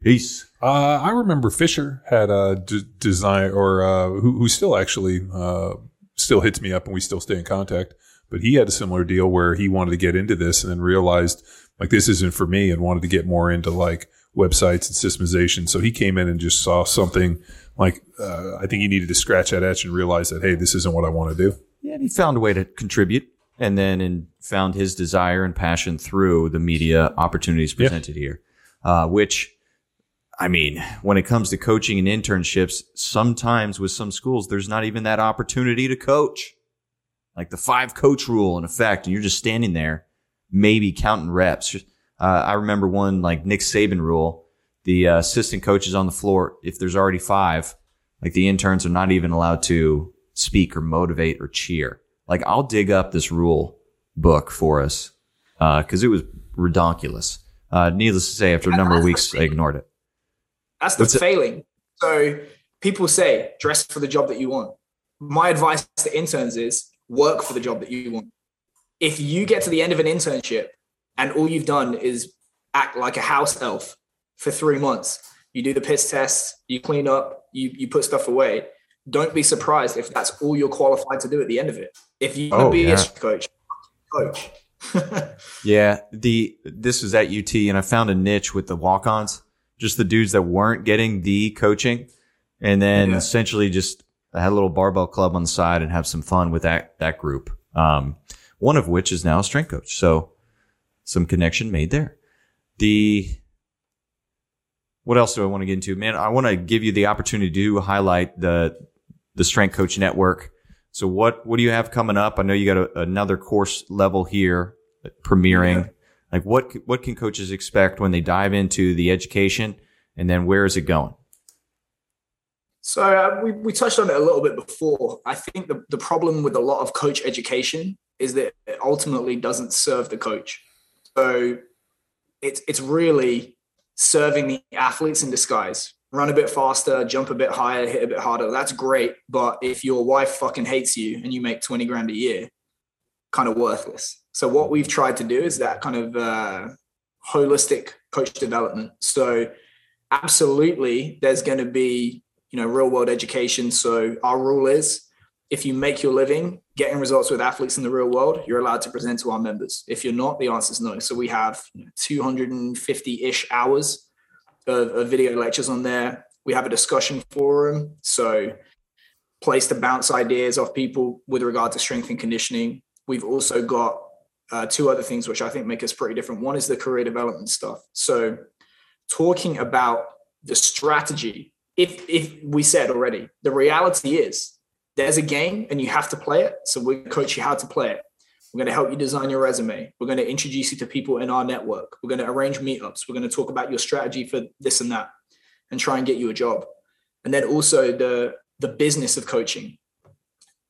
Peace. Uh, I remember Fisher had a d- design, or uh, who, who still actually uh, still hits me up and we still stay in contact. But he had a similar deal where he wanted to get into this and then realized like this isn't for me and wanted to get more into like websites and systemization. So he came in and just saw something like uh, I think he needed to scratch that itch and realize that hey, this isn't what I want to do. Yeah, and he found a way to contribute and then and found his desire and passion through the media opportunities presented yeah. here, uh, which I mean, when it comes to coaching and internships, sometimes with some schools, there's not even that opportunity to coach. Like the five coach rule in effect, and you're just standing there, maybe counting reps. Uh, I remember one like Nick Saban rule. The uh, assistant coaches on the floor, if there's already five, like the interns are not even allowed to speak or motivate or cheer. Like I'll dig up this rule book for us because uh, it was redonkulous. Uh, needless to say, after a number of weeks, I ignored it. That's the failing. It? So people say dress for the job that you want. My advice to interns is work for the job that you want. If you get to the end of an internship and all you've done is act like a house elf for three months, you do the piss test, you clean up, you, you put stuff away. Don't be surprised if that's all you're qualified to do at the end of it. If you want to oh, be yeah. a coach, coach. yeah, the this was at UT, and I found a niche with the walk-ons just the dudes that weren't getting the coaching, and then yeah. essentially just I had a little barbell club on the side and have some fun with that that group. Um, one of which is now a strength coach, so some connection made there. The what else do I want to get into, man? I want to give you the opportunity to highlight the the strength coach network. So what what do you have coming up? I know you got a, another course level here premiering. Yeah. Like what what can coaches expect when they dive into the education, and then where is it going? So uh, we, we touched on it a little bit before. I think the, the problem with a lot of coach education is that it ultimately doesn't serve the coach. So it's it's really serving the athletes in disguise. Run a bit faster, jump a bit higher, hit a bit harder. That's great. But if your wife fucking hates you and you make 20 grand a year, kind of worthless. So what we've tried to do is that kind of uh, holistic coach development. So absolutely, there's going to be you know real world education. So our rule is if you make your living getting results with athletes in the real world, you're allowed to present to our members. If you're not, the answer is no. So we have 250 ish hours of, of video lectures on there. We have a discussion forum. So place to bounce ideas off people with regard to strength and conditioning. We've also got uh, two other things which I think make us pretty different. One is the career development stuff. So talking about the strategy. If if we said already, the reality is there's a game and you have to play it. So we coach you how to play it. We're going to help you design your resume. We're going to introduce you to people in our network. We're going to arrange meetups. We're going to talk about your strategy for this and that and try and get you a job. And then also the the business of coaching.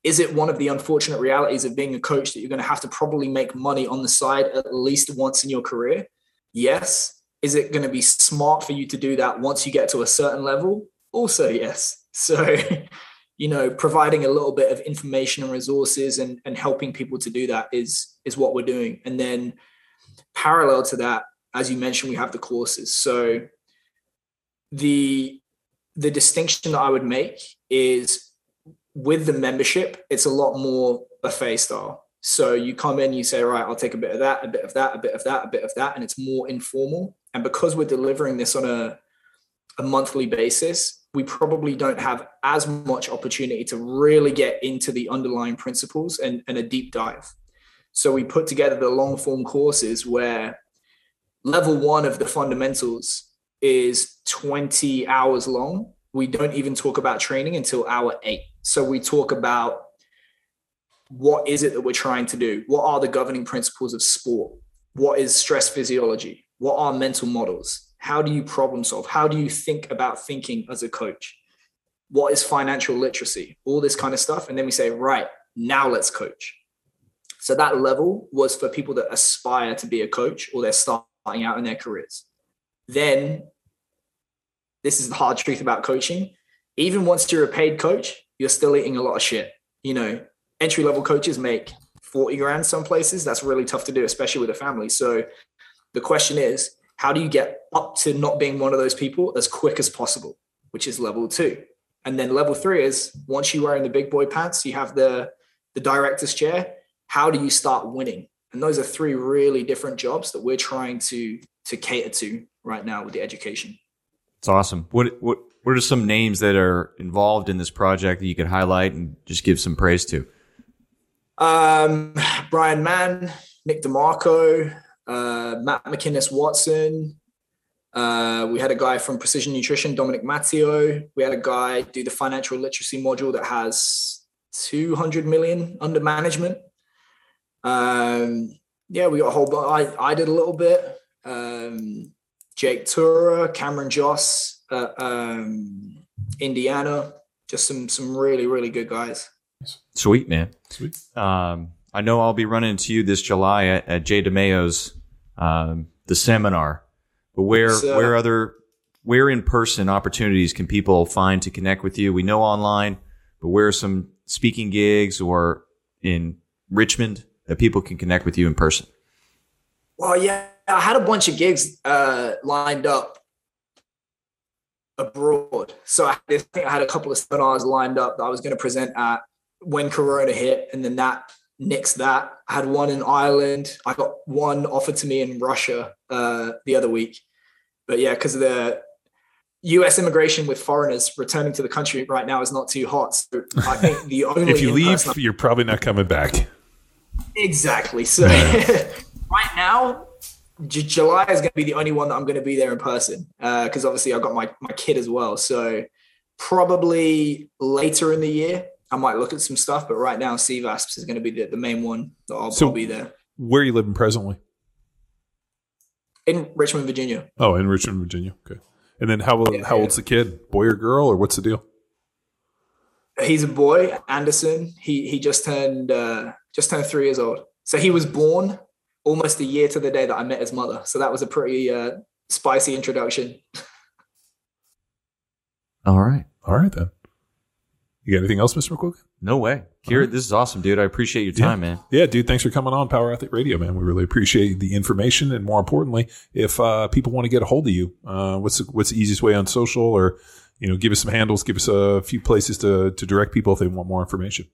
Is it one of the unfortunate realities of being a coach that you're going to have to probably make money on the side at least once in your career? Yes. Is it going to be smart for you to do that once you get to a certain level? Also, yes. So you know providing a little bit of information and resources and, and helping people to do that is is what we're doing and then parallel to that as you mentioned we have the courses so the the distinction that i would make is with the membership it's a lot more buffet style so you come in you say right i'll take a bit of that a bit of that a bit of that a bit of that and it's more informal and because we're delivering this on a a monthly basis we probably don't have as much opportunity to really get into the underlying principles and, and a deep dive. So we put together the long form courses where level one of the fundamentals is 20 hours long. We don't even talk about training until hour eight. So we talk about what is it that we're trying to do? What are the governing principles of sport? What is stress physiology? What are mental models? How do you problem solve? How do you think about thinking as a coach? What is financial literacy? All this kind of stuff. And then we say, right, now let's coach. So that level was for people that aspire to be a coach or they're starting out in their careers. Then this is the hard truth about coaching. Even once you're a paid coach, you're still eating a lot of shit. You know, entry level coaches make 40 grand some places. That's really tough to do, especially with a family. So the question is, how do you get up to not being one of those people as quick as possible, which is level two. And then level three is once you are in the big boy pants, you have the the director's chair. How do you start winning? And those are three really different jobs that we're trying to to cater to right now with the education. It's awesome. What what what are some names that are involved in this project that you could highlight and just give some praise to? Um, Bryan Mann, Nick DeMarco, uh, Matt McInnes Watson. Uh, we had a guy from Precision Nutrition, Dominic Matteo. We had a guy do the financial literacy module that has 200 million under management. Um, yeah, we got a whole. I, I did a little bit. Um, Jake Tuura, Cameron Josse, uh, um, Indiana, just some some really really good guys. Sweet man. Sweet. Um, I know I'll be running into you this July at, at Jay DeMayo's um, the seminar. But where So- where other where in person opportunities can people find to connect with you? We know online, but where are some speaking gigs or in Richmond that people can connect with you in person? Well, yeah, I had a bunch of gigs uh, lined up abroad. So I I think I had a couple of seminars lined up that I was going to present at when Corona hit, and then that nixed that. I had one in Ireland. I got one offered to me in Russia uh, the other week. But yeah, because the U.S. immigration with foreigners returning to the country right now is not too hot. So I think the only If you leave, you're probably not coming back. Exactly. So right now, J- July is going to be the only one that I'm going to be there in person because obviously I've got my my kid as well. So probably later in the year, I might look at some stuff. But right now, CVASPS is going to be the, the main one that I'll, So- I'll be there Where are you living presently? in Richmond, Virginia. Oh, in Richmond, Virginia. Okay. And then how Yeah, how yeah. old's the kid? Boy or girl, or what's the deal? he's a boy, Anderson. He he just turned uh, just turned three years old. So he was born almost a year to the day that I met his mother. So that was a pretty uh, spicy introduction. All right. All right then. You got anything else, Mr. McQuilkin? No way. Kira, this is awesome, dude. I appreciate your time, man. Yeah, dude. Thanks for coming on Power Athlete Radio, man. We really appreciate the information, and more importantly, if uh, people want to get a hold of you, uh, what's the, what's the easiest way on social, or you know, give us some handles, give us a few places to to direct people if they want more information.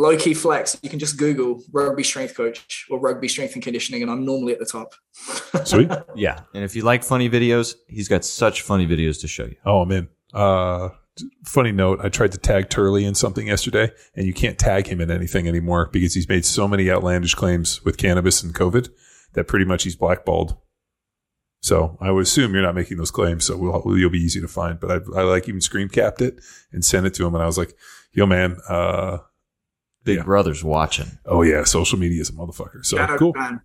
Low key flex. You can just Google rugby strength coach or rugby strength and conditioning, and I'm normally at the top. Sweet. Yeah. And if you like funny videos, he's got such funny videos to show you. Oh, I'm in. Uh, funny note, I tried to tag Turley in something yesterday, and you can't tag him in anything anymore because he's made so many outlandish claims with cannabis and COVID that pretty much he's blackballed. So I would assume you're not making those claims, so we'll, you'll be easy to find. But I, I like even screen capped it and sent it to him, and I was like, "Yo, man, uh, Big Yeah. Brother's watching. oh yeah, social media is a motherfucker." So Shout cool. man.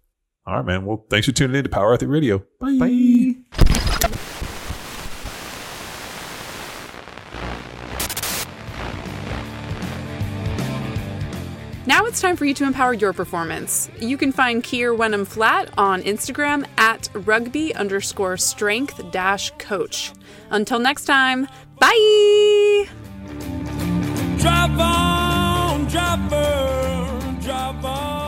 All right, man. Well, thanks for tuning in to Power Athlete Radio. Bye. Now it's time for you to empower your performance. You can find Keir Wenham-Flatt on Instagram at rugby underscore strength dash coach. Until next time, bye! Drive on driver, driver.